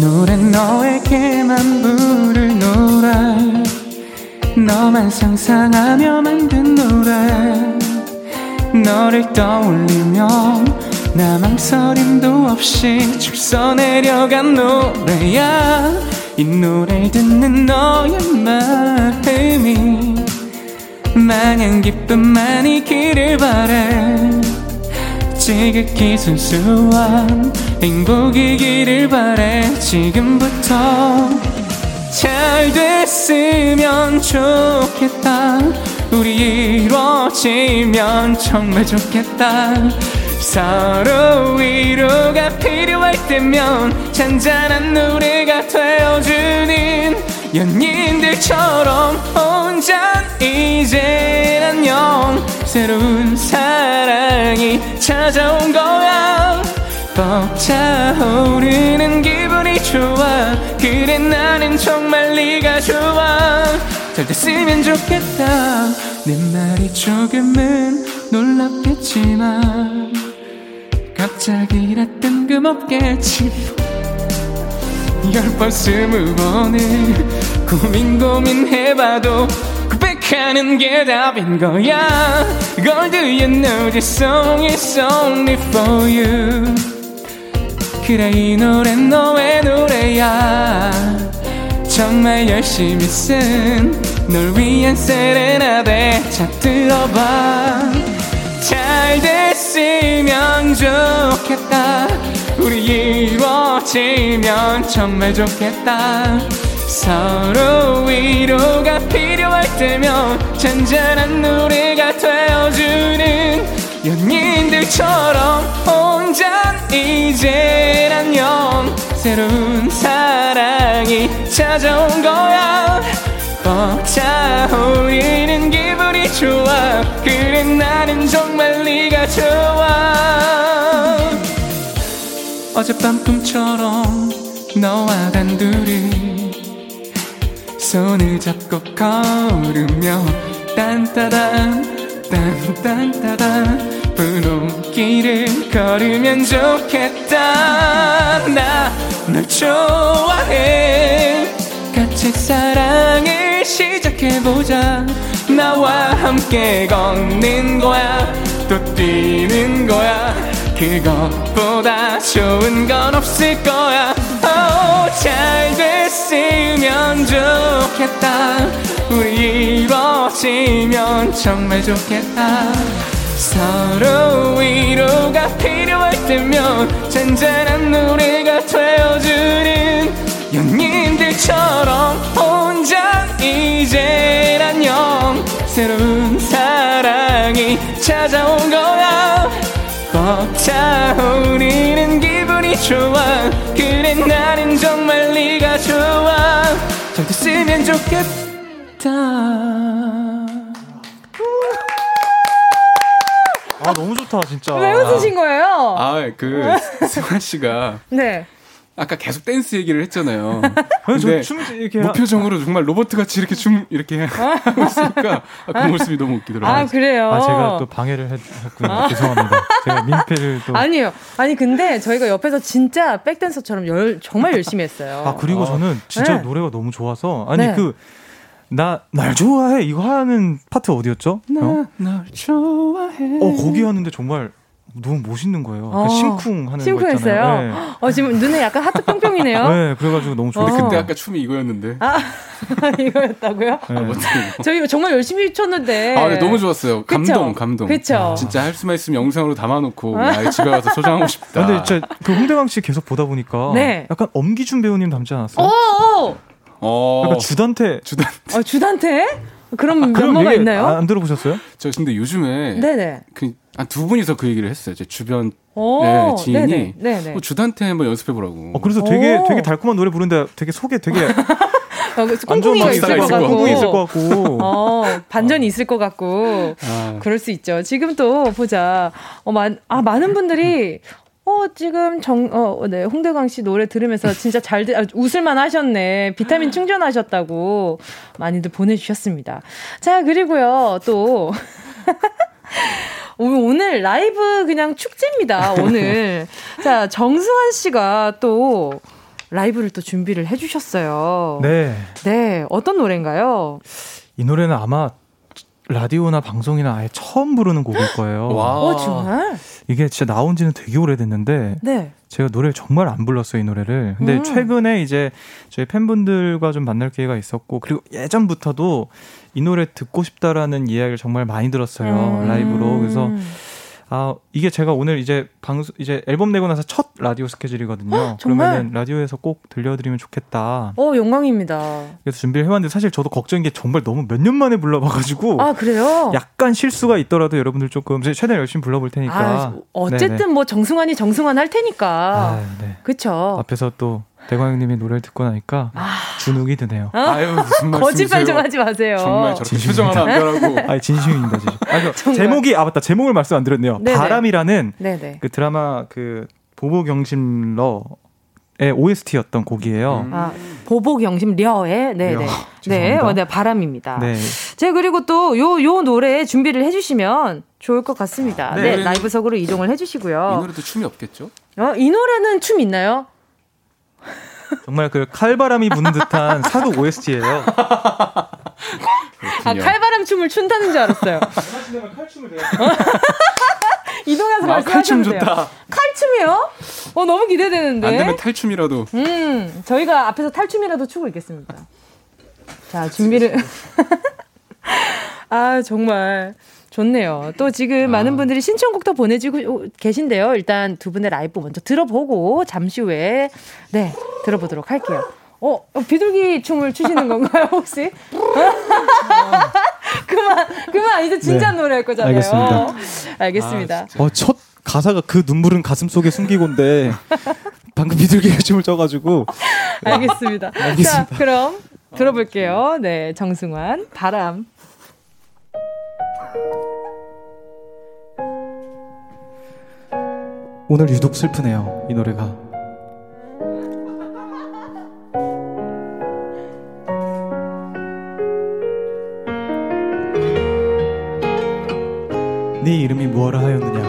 노래 너에게만 부를 노래. 너만 상상하며 만든 노래. 너를 떠올리면 나 망설임도 없이 줄서 내려간 노래야. 이 노래를 듣는 너의 마음이 마냥 기쁨만이기를 바래. 지극히 순수한 행복이기를 바래 지금부터 잘 됐으면 좋겠다. 우리 이루어지면 정말 좋겠다. 서로 위로가 필요할 때면 잔잔한 노래가 되어주는 연인들처럼 혼자 이제 안녕 새로운 사랑이 찾아온 거야 벅차오르는 기분이 좋아. 그래 나는 정말 네가 좋아. 잘 됐으면 좋겠다. 내 말이 조금은 놀랍겠지만 갑자기라 뜬금없겠지 열번 스무 번을 고민 고민해봐도 고백하는 게 답인 거야. Girl do you know this song is only for you 그래 이 노래 너의 노래야. 정말 열심히 쓴 널 위한 세레나데. 자 들어봐. 잘 됐으면 좋겠다. 우리 이루어지면 정말 좋겠다. 서로 위로가 필요할 때면 잔잔한 노래가 되어주는 연인들처럼 혼자 이제 안녕 새로운 사랑이 찾아온 거야. 벅차오르는 기분이 좋아. 그래 나는 정말 네가 좋아. 어젯밤 꿈처럼 너와 단둘이 손을 잡고 걸으며 딴따단 딴딴따단 분홍 길을 걸으면 좋겠다. 나 널 좋아해. 같이 사랑을 시작해보자. 나와 함께 걷는 거야. 또 뛰는 거야. 그것보다 좋은 건 없을 거야. Oh, 잘 됐으면 좋겠다. 우리 이루어지면 정말 좋겠다 서로 위로가 필요할 때면 잔잔한 노래가 되어주는 연인들처럼 혼자 이젠 안녕 새로운 사랑이 찾아온 거야. 벅차오르는 기분이 좋아. 그래 나는 정말 네가 좋아. 잘 됐으면 좋겠다 아 너무 좋다 진짜. 왜 웃으신 거예요? 아그 승환 씨가 네. 아까 계속 댄스 얘기를 했잖아요. 아니, 저춤 이렇게 무표정으로 정말 로버트 같이 이렇게 춤 이렇게 하고 있으니까 아, 그 모습이 너무 웃기더라고요. 아 그래요? 아 제가 또 방해를 했, 군요 아. 죄송합니다. 제가 민폐를 또 아니요. 아니 근데 저희가 옆에서 진짜 백댄서처럼 열, 정말 열심히 했어요. 아 그리고 어. 저는 진짜 네. 노래가 너무 좋아서 아니 네. 그 나 날 좋아해 이거 하는 파트 어디였죠? 나날 좋아해. 어 거기 하는데 정말 너무 멋있는 거예요. 어, 심쿵 하는 심쿵했어요. 거 있잖아요. 네. 어 지금 눈에 약간 하트 뿅뿅이네요. 네, 그래가지고 너무 좋았어요. 어. 그때 아까 춤이 이거였는데. 아 이거였다고요? 네. 아, 저희 정말 열심히 췄는데. 아, 네, 너무 좋았어요. 감동, 그쵸? 감동. 그쵸? 진짜 할 수만 있으면 영상으로 담아놓고 아, 집에 가서 소장하고 싶다. 아, 근데 진짜 그 홍대광 씨 계속 보다 보니까 네. 약간 엄기준 배우님 닮지 않았어요? 어. 어. 약간 주단태. 주단태. 어, 주단태? 그럼 아, 면모가 있나요? 안 들어보셨어요? 저 근데 요즘에 네네. 그, 두 분이서 그 얘기를 했어요. 제 주변 네, 지인이 네네. 네네. 뭐 주단태 한번 연습해 보라고. 어, 그래서 되게 되게 달콤한 노래 부르는데 되게 속에 되게 꽁꽁이가 있을 것 같고, 꽁꽁이 있을 것 같고, 어, 반전이 있을 것 같고, 아. 그럴 수 있죠. 지금 또 보자. 어, 많, 아, 많은 분들이 어, 지금 정, 어, 네, 홍대광 씨 노래 들으면서 진짜 잘, 아, 웃을만 하셨네. 비타민 충전하셨다고 많이들 보내주셨습니다. 자, 그리고요, 또. 오늘 라이브 그냥 축제입니다, 오늘. 자, 정승환 씨가 또 라이브를 또 준비를 해주셨어요. 네. 네, 어떤 노래인가요? 이 노래는 아마 라디오나 방송이나 아예 처음 부르는 곡일 거예요. 와. 어, 정말? 이게 진짜 나온 지는 되게 오래됐는데 네. 제가 노래를 정말 안 불렀어요, 이 노래를. 근데 음. 최근에 이제 저희 팬분들과 좀 만날 기회가 있었고 그리고 예전부터도 이 노래 듣고 싶다라는 이야기를 정말 많이 들었어요. 음. 라이브로. 그래서 아, 이게 제가 오늘 이제 방송, 이제 앨범 내고 나서 첫 라디오 스케줄이거든요. 헉, 그러면은 라디오에서 꼭 들려드리면 좋겠다. 어, 영광입니다. 그래서 준비를 해왔는데 사실 저도 걱정인 게 정말 너무 몇 년 만에 불러봐가지고. 아, 그래요? 약간 실수가 있더라도 여러분들 조금 최대한 열심히 불러볼 테니까. 아, 어쨌든 네네. 뭐 정승환이 정승환 할 테니까. 아, 네. 그쵸. 앞에서 또 대광 형님이 노래를 듣고 나니까 아. 주눅이 드네요. 아. 아유 무슨 거짓말 좀 하지 마세요. 정말 저렇게 표정 하나 안 변하고. 아니 진심입니다. 진심. 아니, 제목이 아 맞다 제목을 말씀 안 드렸네요. 네네. 바람이라는 네네. 그 드라마 그 보보 경심러 의 OST였던 곡이에요. 음. 아, 보보경심려의 네네 네. 네, 어, 네 바람입니다. 네. 제가 그리고 또 요 요 노래 준비를 해주시면 좋을 것 같습니다. 네, 네 라이브석으로 이동을 해주시고요. 이 노래도 춤이 없겠죠? 어, 이 노래는 춤 있나요? 정말 그 칼바람이 부는 듯한 사극 OST예요. 아 칼바람 춤을 춘다는 줄 알았어요. 이동해서 아, 말씀하셔도 돼요. 좋다. 칼춤이요? 어 너무 기대되는데. 안 되면 탈춤이라도. 음 저희가 앞에서 탈춤이라도 추고 있겠습니다. 자 준비를. 아 정말 좋네요. 또 지금 아. 많은 분들이 신청곡도 보내주고 계신데요. 일단 두 분의 라이브 먼저 들어보고 잠시 후에 네 들어보도록 할게요. 어, 어 비둘기 춤을 추시는 건가요 혹시? 그만 그만 이제 진짜 네. 노래 할 거잖아요. 알겠습니다. 알겠습니다. 아, 어, 첫 가사가 그 눈물은 가슴 속에 숨기고인데 방금 비둘기가 춤을 춰가지고 알겠습니다. 알겠습니다. 자 그럼 들어볼게요. 네 정승환 바람. 오늘 유독 슬프네요, 이 노래가. 네 이름이 무엇라 하였느냐?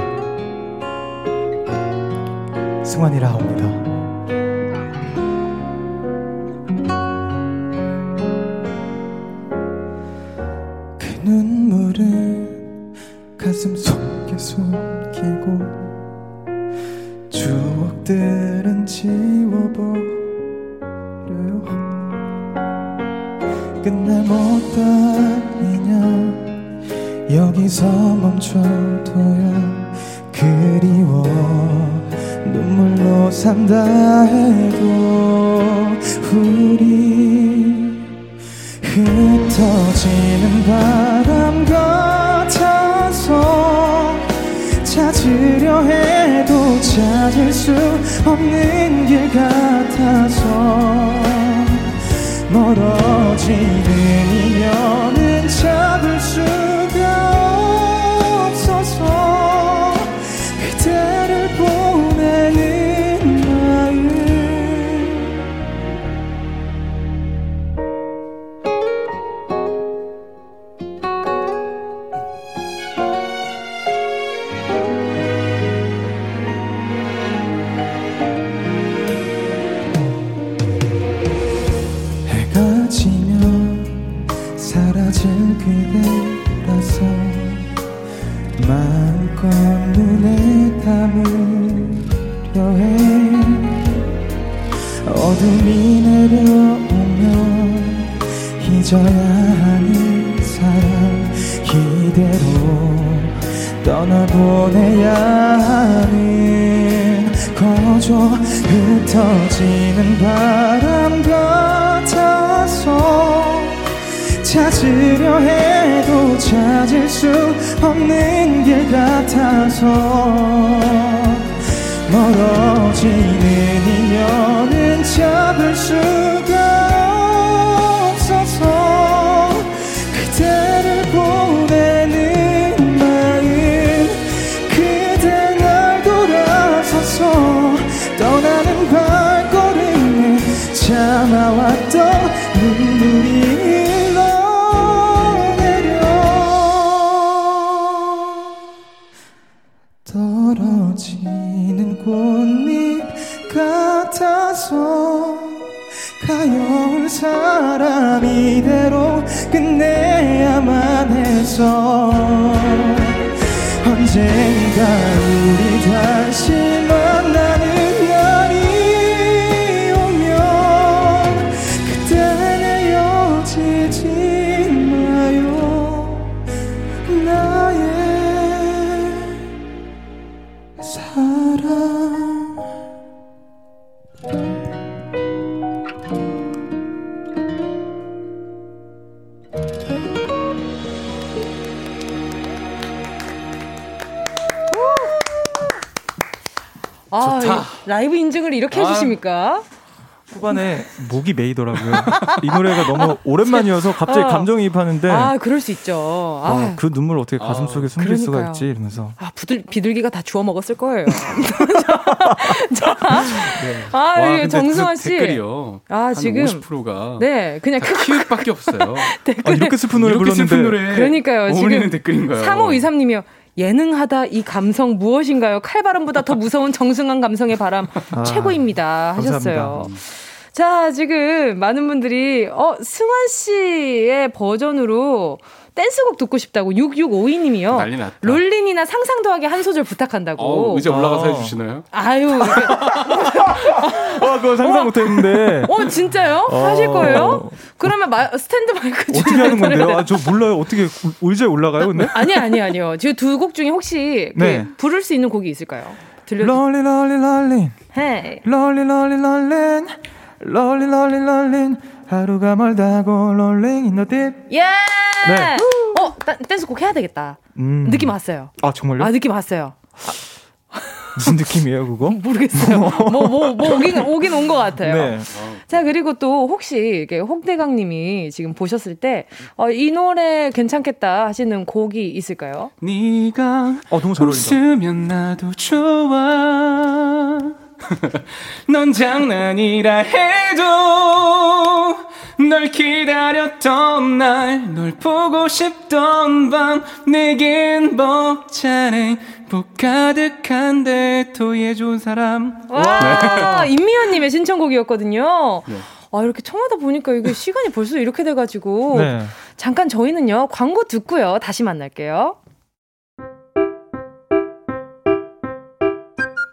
승환이라 합니다. 눈물을 가슴 속에 숨기고 추억들은 지워버려요. 끝날 못하느냐? 여기서 멈춰둬야 그리워. 눈물로 산다 해도 우리 흩어지는 바람 같아서 찾으려 해도 찾을 수 없는 길 같아서 멀어지는 인연은 잡을 수 그대라서 마음껏 눈에 담으려 해. 어둠이 내려오면 잊어야 하는 사람 이대로 떠나보내야 하는 거죠. 흩어지는 바람 같아서 찾으려 해도 찾을 수 없는 길 같아서 멀어지는 인연은 잡을 수 인증을 이렇게 아. 해주십니까? 후반에 목이 메이더라고요. 이 노래가 너무 오랜만이어서 갑자기 어. 감정이입하는데. 아, 그럴 수 있죠. 아. 와, 그 눈물 어떻게 가슴 속에 아, 숨길 그러니까요. 수가 있지 이러면서. 아, 부들, 비둘기가 다 주워 먹었을 거예요. 자, 네. 아, 와, 정승환 씨. 댓글이요. 아, 지금 50%가 네, 그냥 키읔밖에 없어요. 아, 이렇게 슬픈 노래 이렇게 불렀는데. 슬픈 노래 그러니까요. 지금 댓글인가요? 3523님이요. 예능하다 이 감성 무엇인가요? 칼바람보다 더 무서운 정승한 감성의 바람 아, 최고입니다 하셨어요. 감사합니다. 자, 지금 많은 분들이 어 승환 씨의 버전으로 댄스곡 듣고 싶다고 6652님이요. 난리 났다. 롤린이나 상상 더하기 한 소절 부탁한다고. 어, 이제 올라가서 어. 해주시나요? 아유. 어, 그거 상상 어, 못했는데. 어, 진짜요? 어. 하실 거예요? 그러면 마, 스탠드 마이크 어떻게 하는 건데요? 아, 저 몰라요. 어떻게 의자에 올라가요, 근데? 아니, 아니, 아니요. 지금 두 곡 중에 혹시 그 네. 부를 수 있는 곡이 있을까요? 들려 rollin' 롤리 롤리. 헤이. 롤리 롤리 롤리. 롤리 롤리 롤리. 하루가 멀다고 rolling in the deep. 예! 네. 어, 댄스곡 해야 되겠다. 음. 느낌 왔어요. 아, 정말요? 아, 느낌 왔어요. 무슨 느낌이에요, 그거? 모르겠어요. 뭐, 뭐, 뭐, 오긴, 오긴 온 것 같아요. 네. 자, 그리고 또 혹시, 이게 홍대강 님이 지금 보셨을 때, 어, 이 노래 괜찮겠다 하시는 곡이 있을까요? 네가 어, 너무 잘 어울린다. 웃으면 나도 좋아. 넌 장난이라 해도 널 기다렸던 날, 널 보고 싶던 밤, 내겐 벅찬 행복 가득한데 토해 좋은 사람. 와, 네. 임미연님의 신청곡이었거든요. 네. 아, 이렇게 청하다 보니까 이게 시간이 벌써 이렇게 돼가지고. 네. 잠깐 저희는요, 광고 듣고요. 다시 만날게요.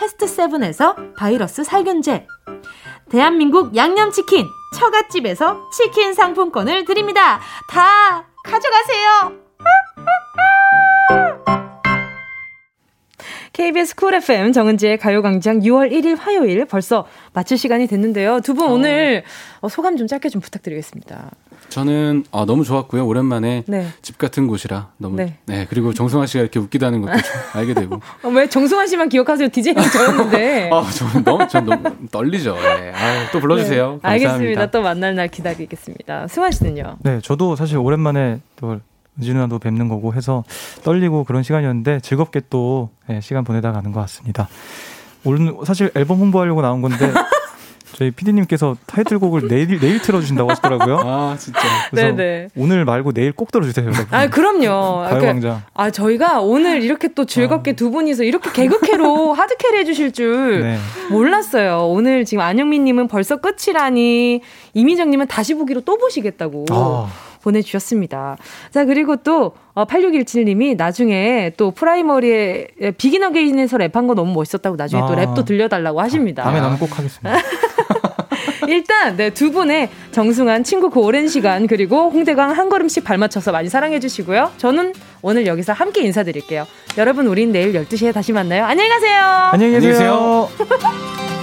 패스트 세븐에서 바이러스 살균제, 대한민국 양념치킨 처갓집에서 치킨 상품권을 드립니다. 다 가져가세요. KBS 쿨 FM 정은지의 가요광장 6월 1일 화요일 벌써 마칠 시간이 됐는데요. 두분 어. 오늘 어, 소감 좀 짧게 좀 부탁드리겠습니다. 저는 어, 너무 좋았고요. 오랜만에 네. 집 같은 곳이라 너무 네. 네. 그리고 정승환 씨가 이렇게 웃기다는 것도 알게 되고. 어, 왜 정승환 씨만 기억하세요? DJ는 저였는데. 아, 저는 너무 저 너무 떨리죠. 네. 아유, 또 불러주세요. 네. 알겠습니다. 또 만날 날 기다리겠습니다. 승환 씨는요? 네, 저도 사실 오랜만에 또 은지 누나도 뵙는 거고 해서 떨리고 그런 시간이었는데 즐겁게 또 네, 시간 보내다 가는 것 같습니다. 오늘 사실 앨범 홍보하려고 나온 건데 저희 PD님께서 타이틀곡을 내일 내일 틀어주신다고 하시더라고요. 아 진짜. 네네. 오늘 말고 내일 꼭 들어주세요. 여러분. 아 그럼요. 가요광장. 아 저희가 오늘 이렇게 또 즐겁게 아. 두 분이서 이렇게 개그캐로 하드캐리 해주실 줄 네. 몰랐어요. 오늘 지금 안영민님은 벌써 끝이라니 이미정님은 다시 보기로 또 보시겠다고. 아. 보내주셨습니다. 자, 그리고 또, 어, 8617님이 나중에 또 프라이머리에 비긴 어게인에서 랩한 거 너무 멋있었다고 나중에 아. 또 랩도 들려달라고 하십니다. 다음에 나는 꼭 하겠습니다. 일단 네, 두 분의 정승한 친구 그 오랜 시간 그리고 홍대강 한 걸음씩 발맞춰서 많이 사랑해 주시고요. 저는 오늘 여기서 함께 인사드릴게요. 여러분 우린 내일 12시에 다시 만나요. 안녕히 가세요. 안녕히 계세요.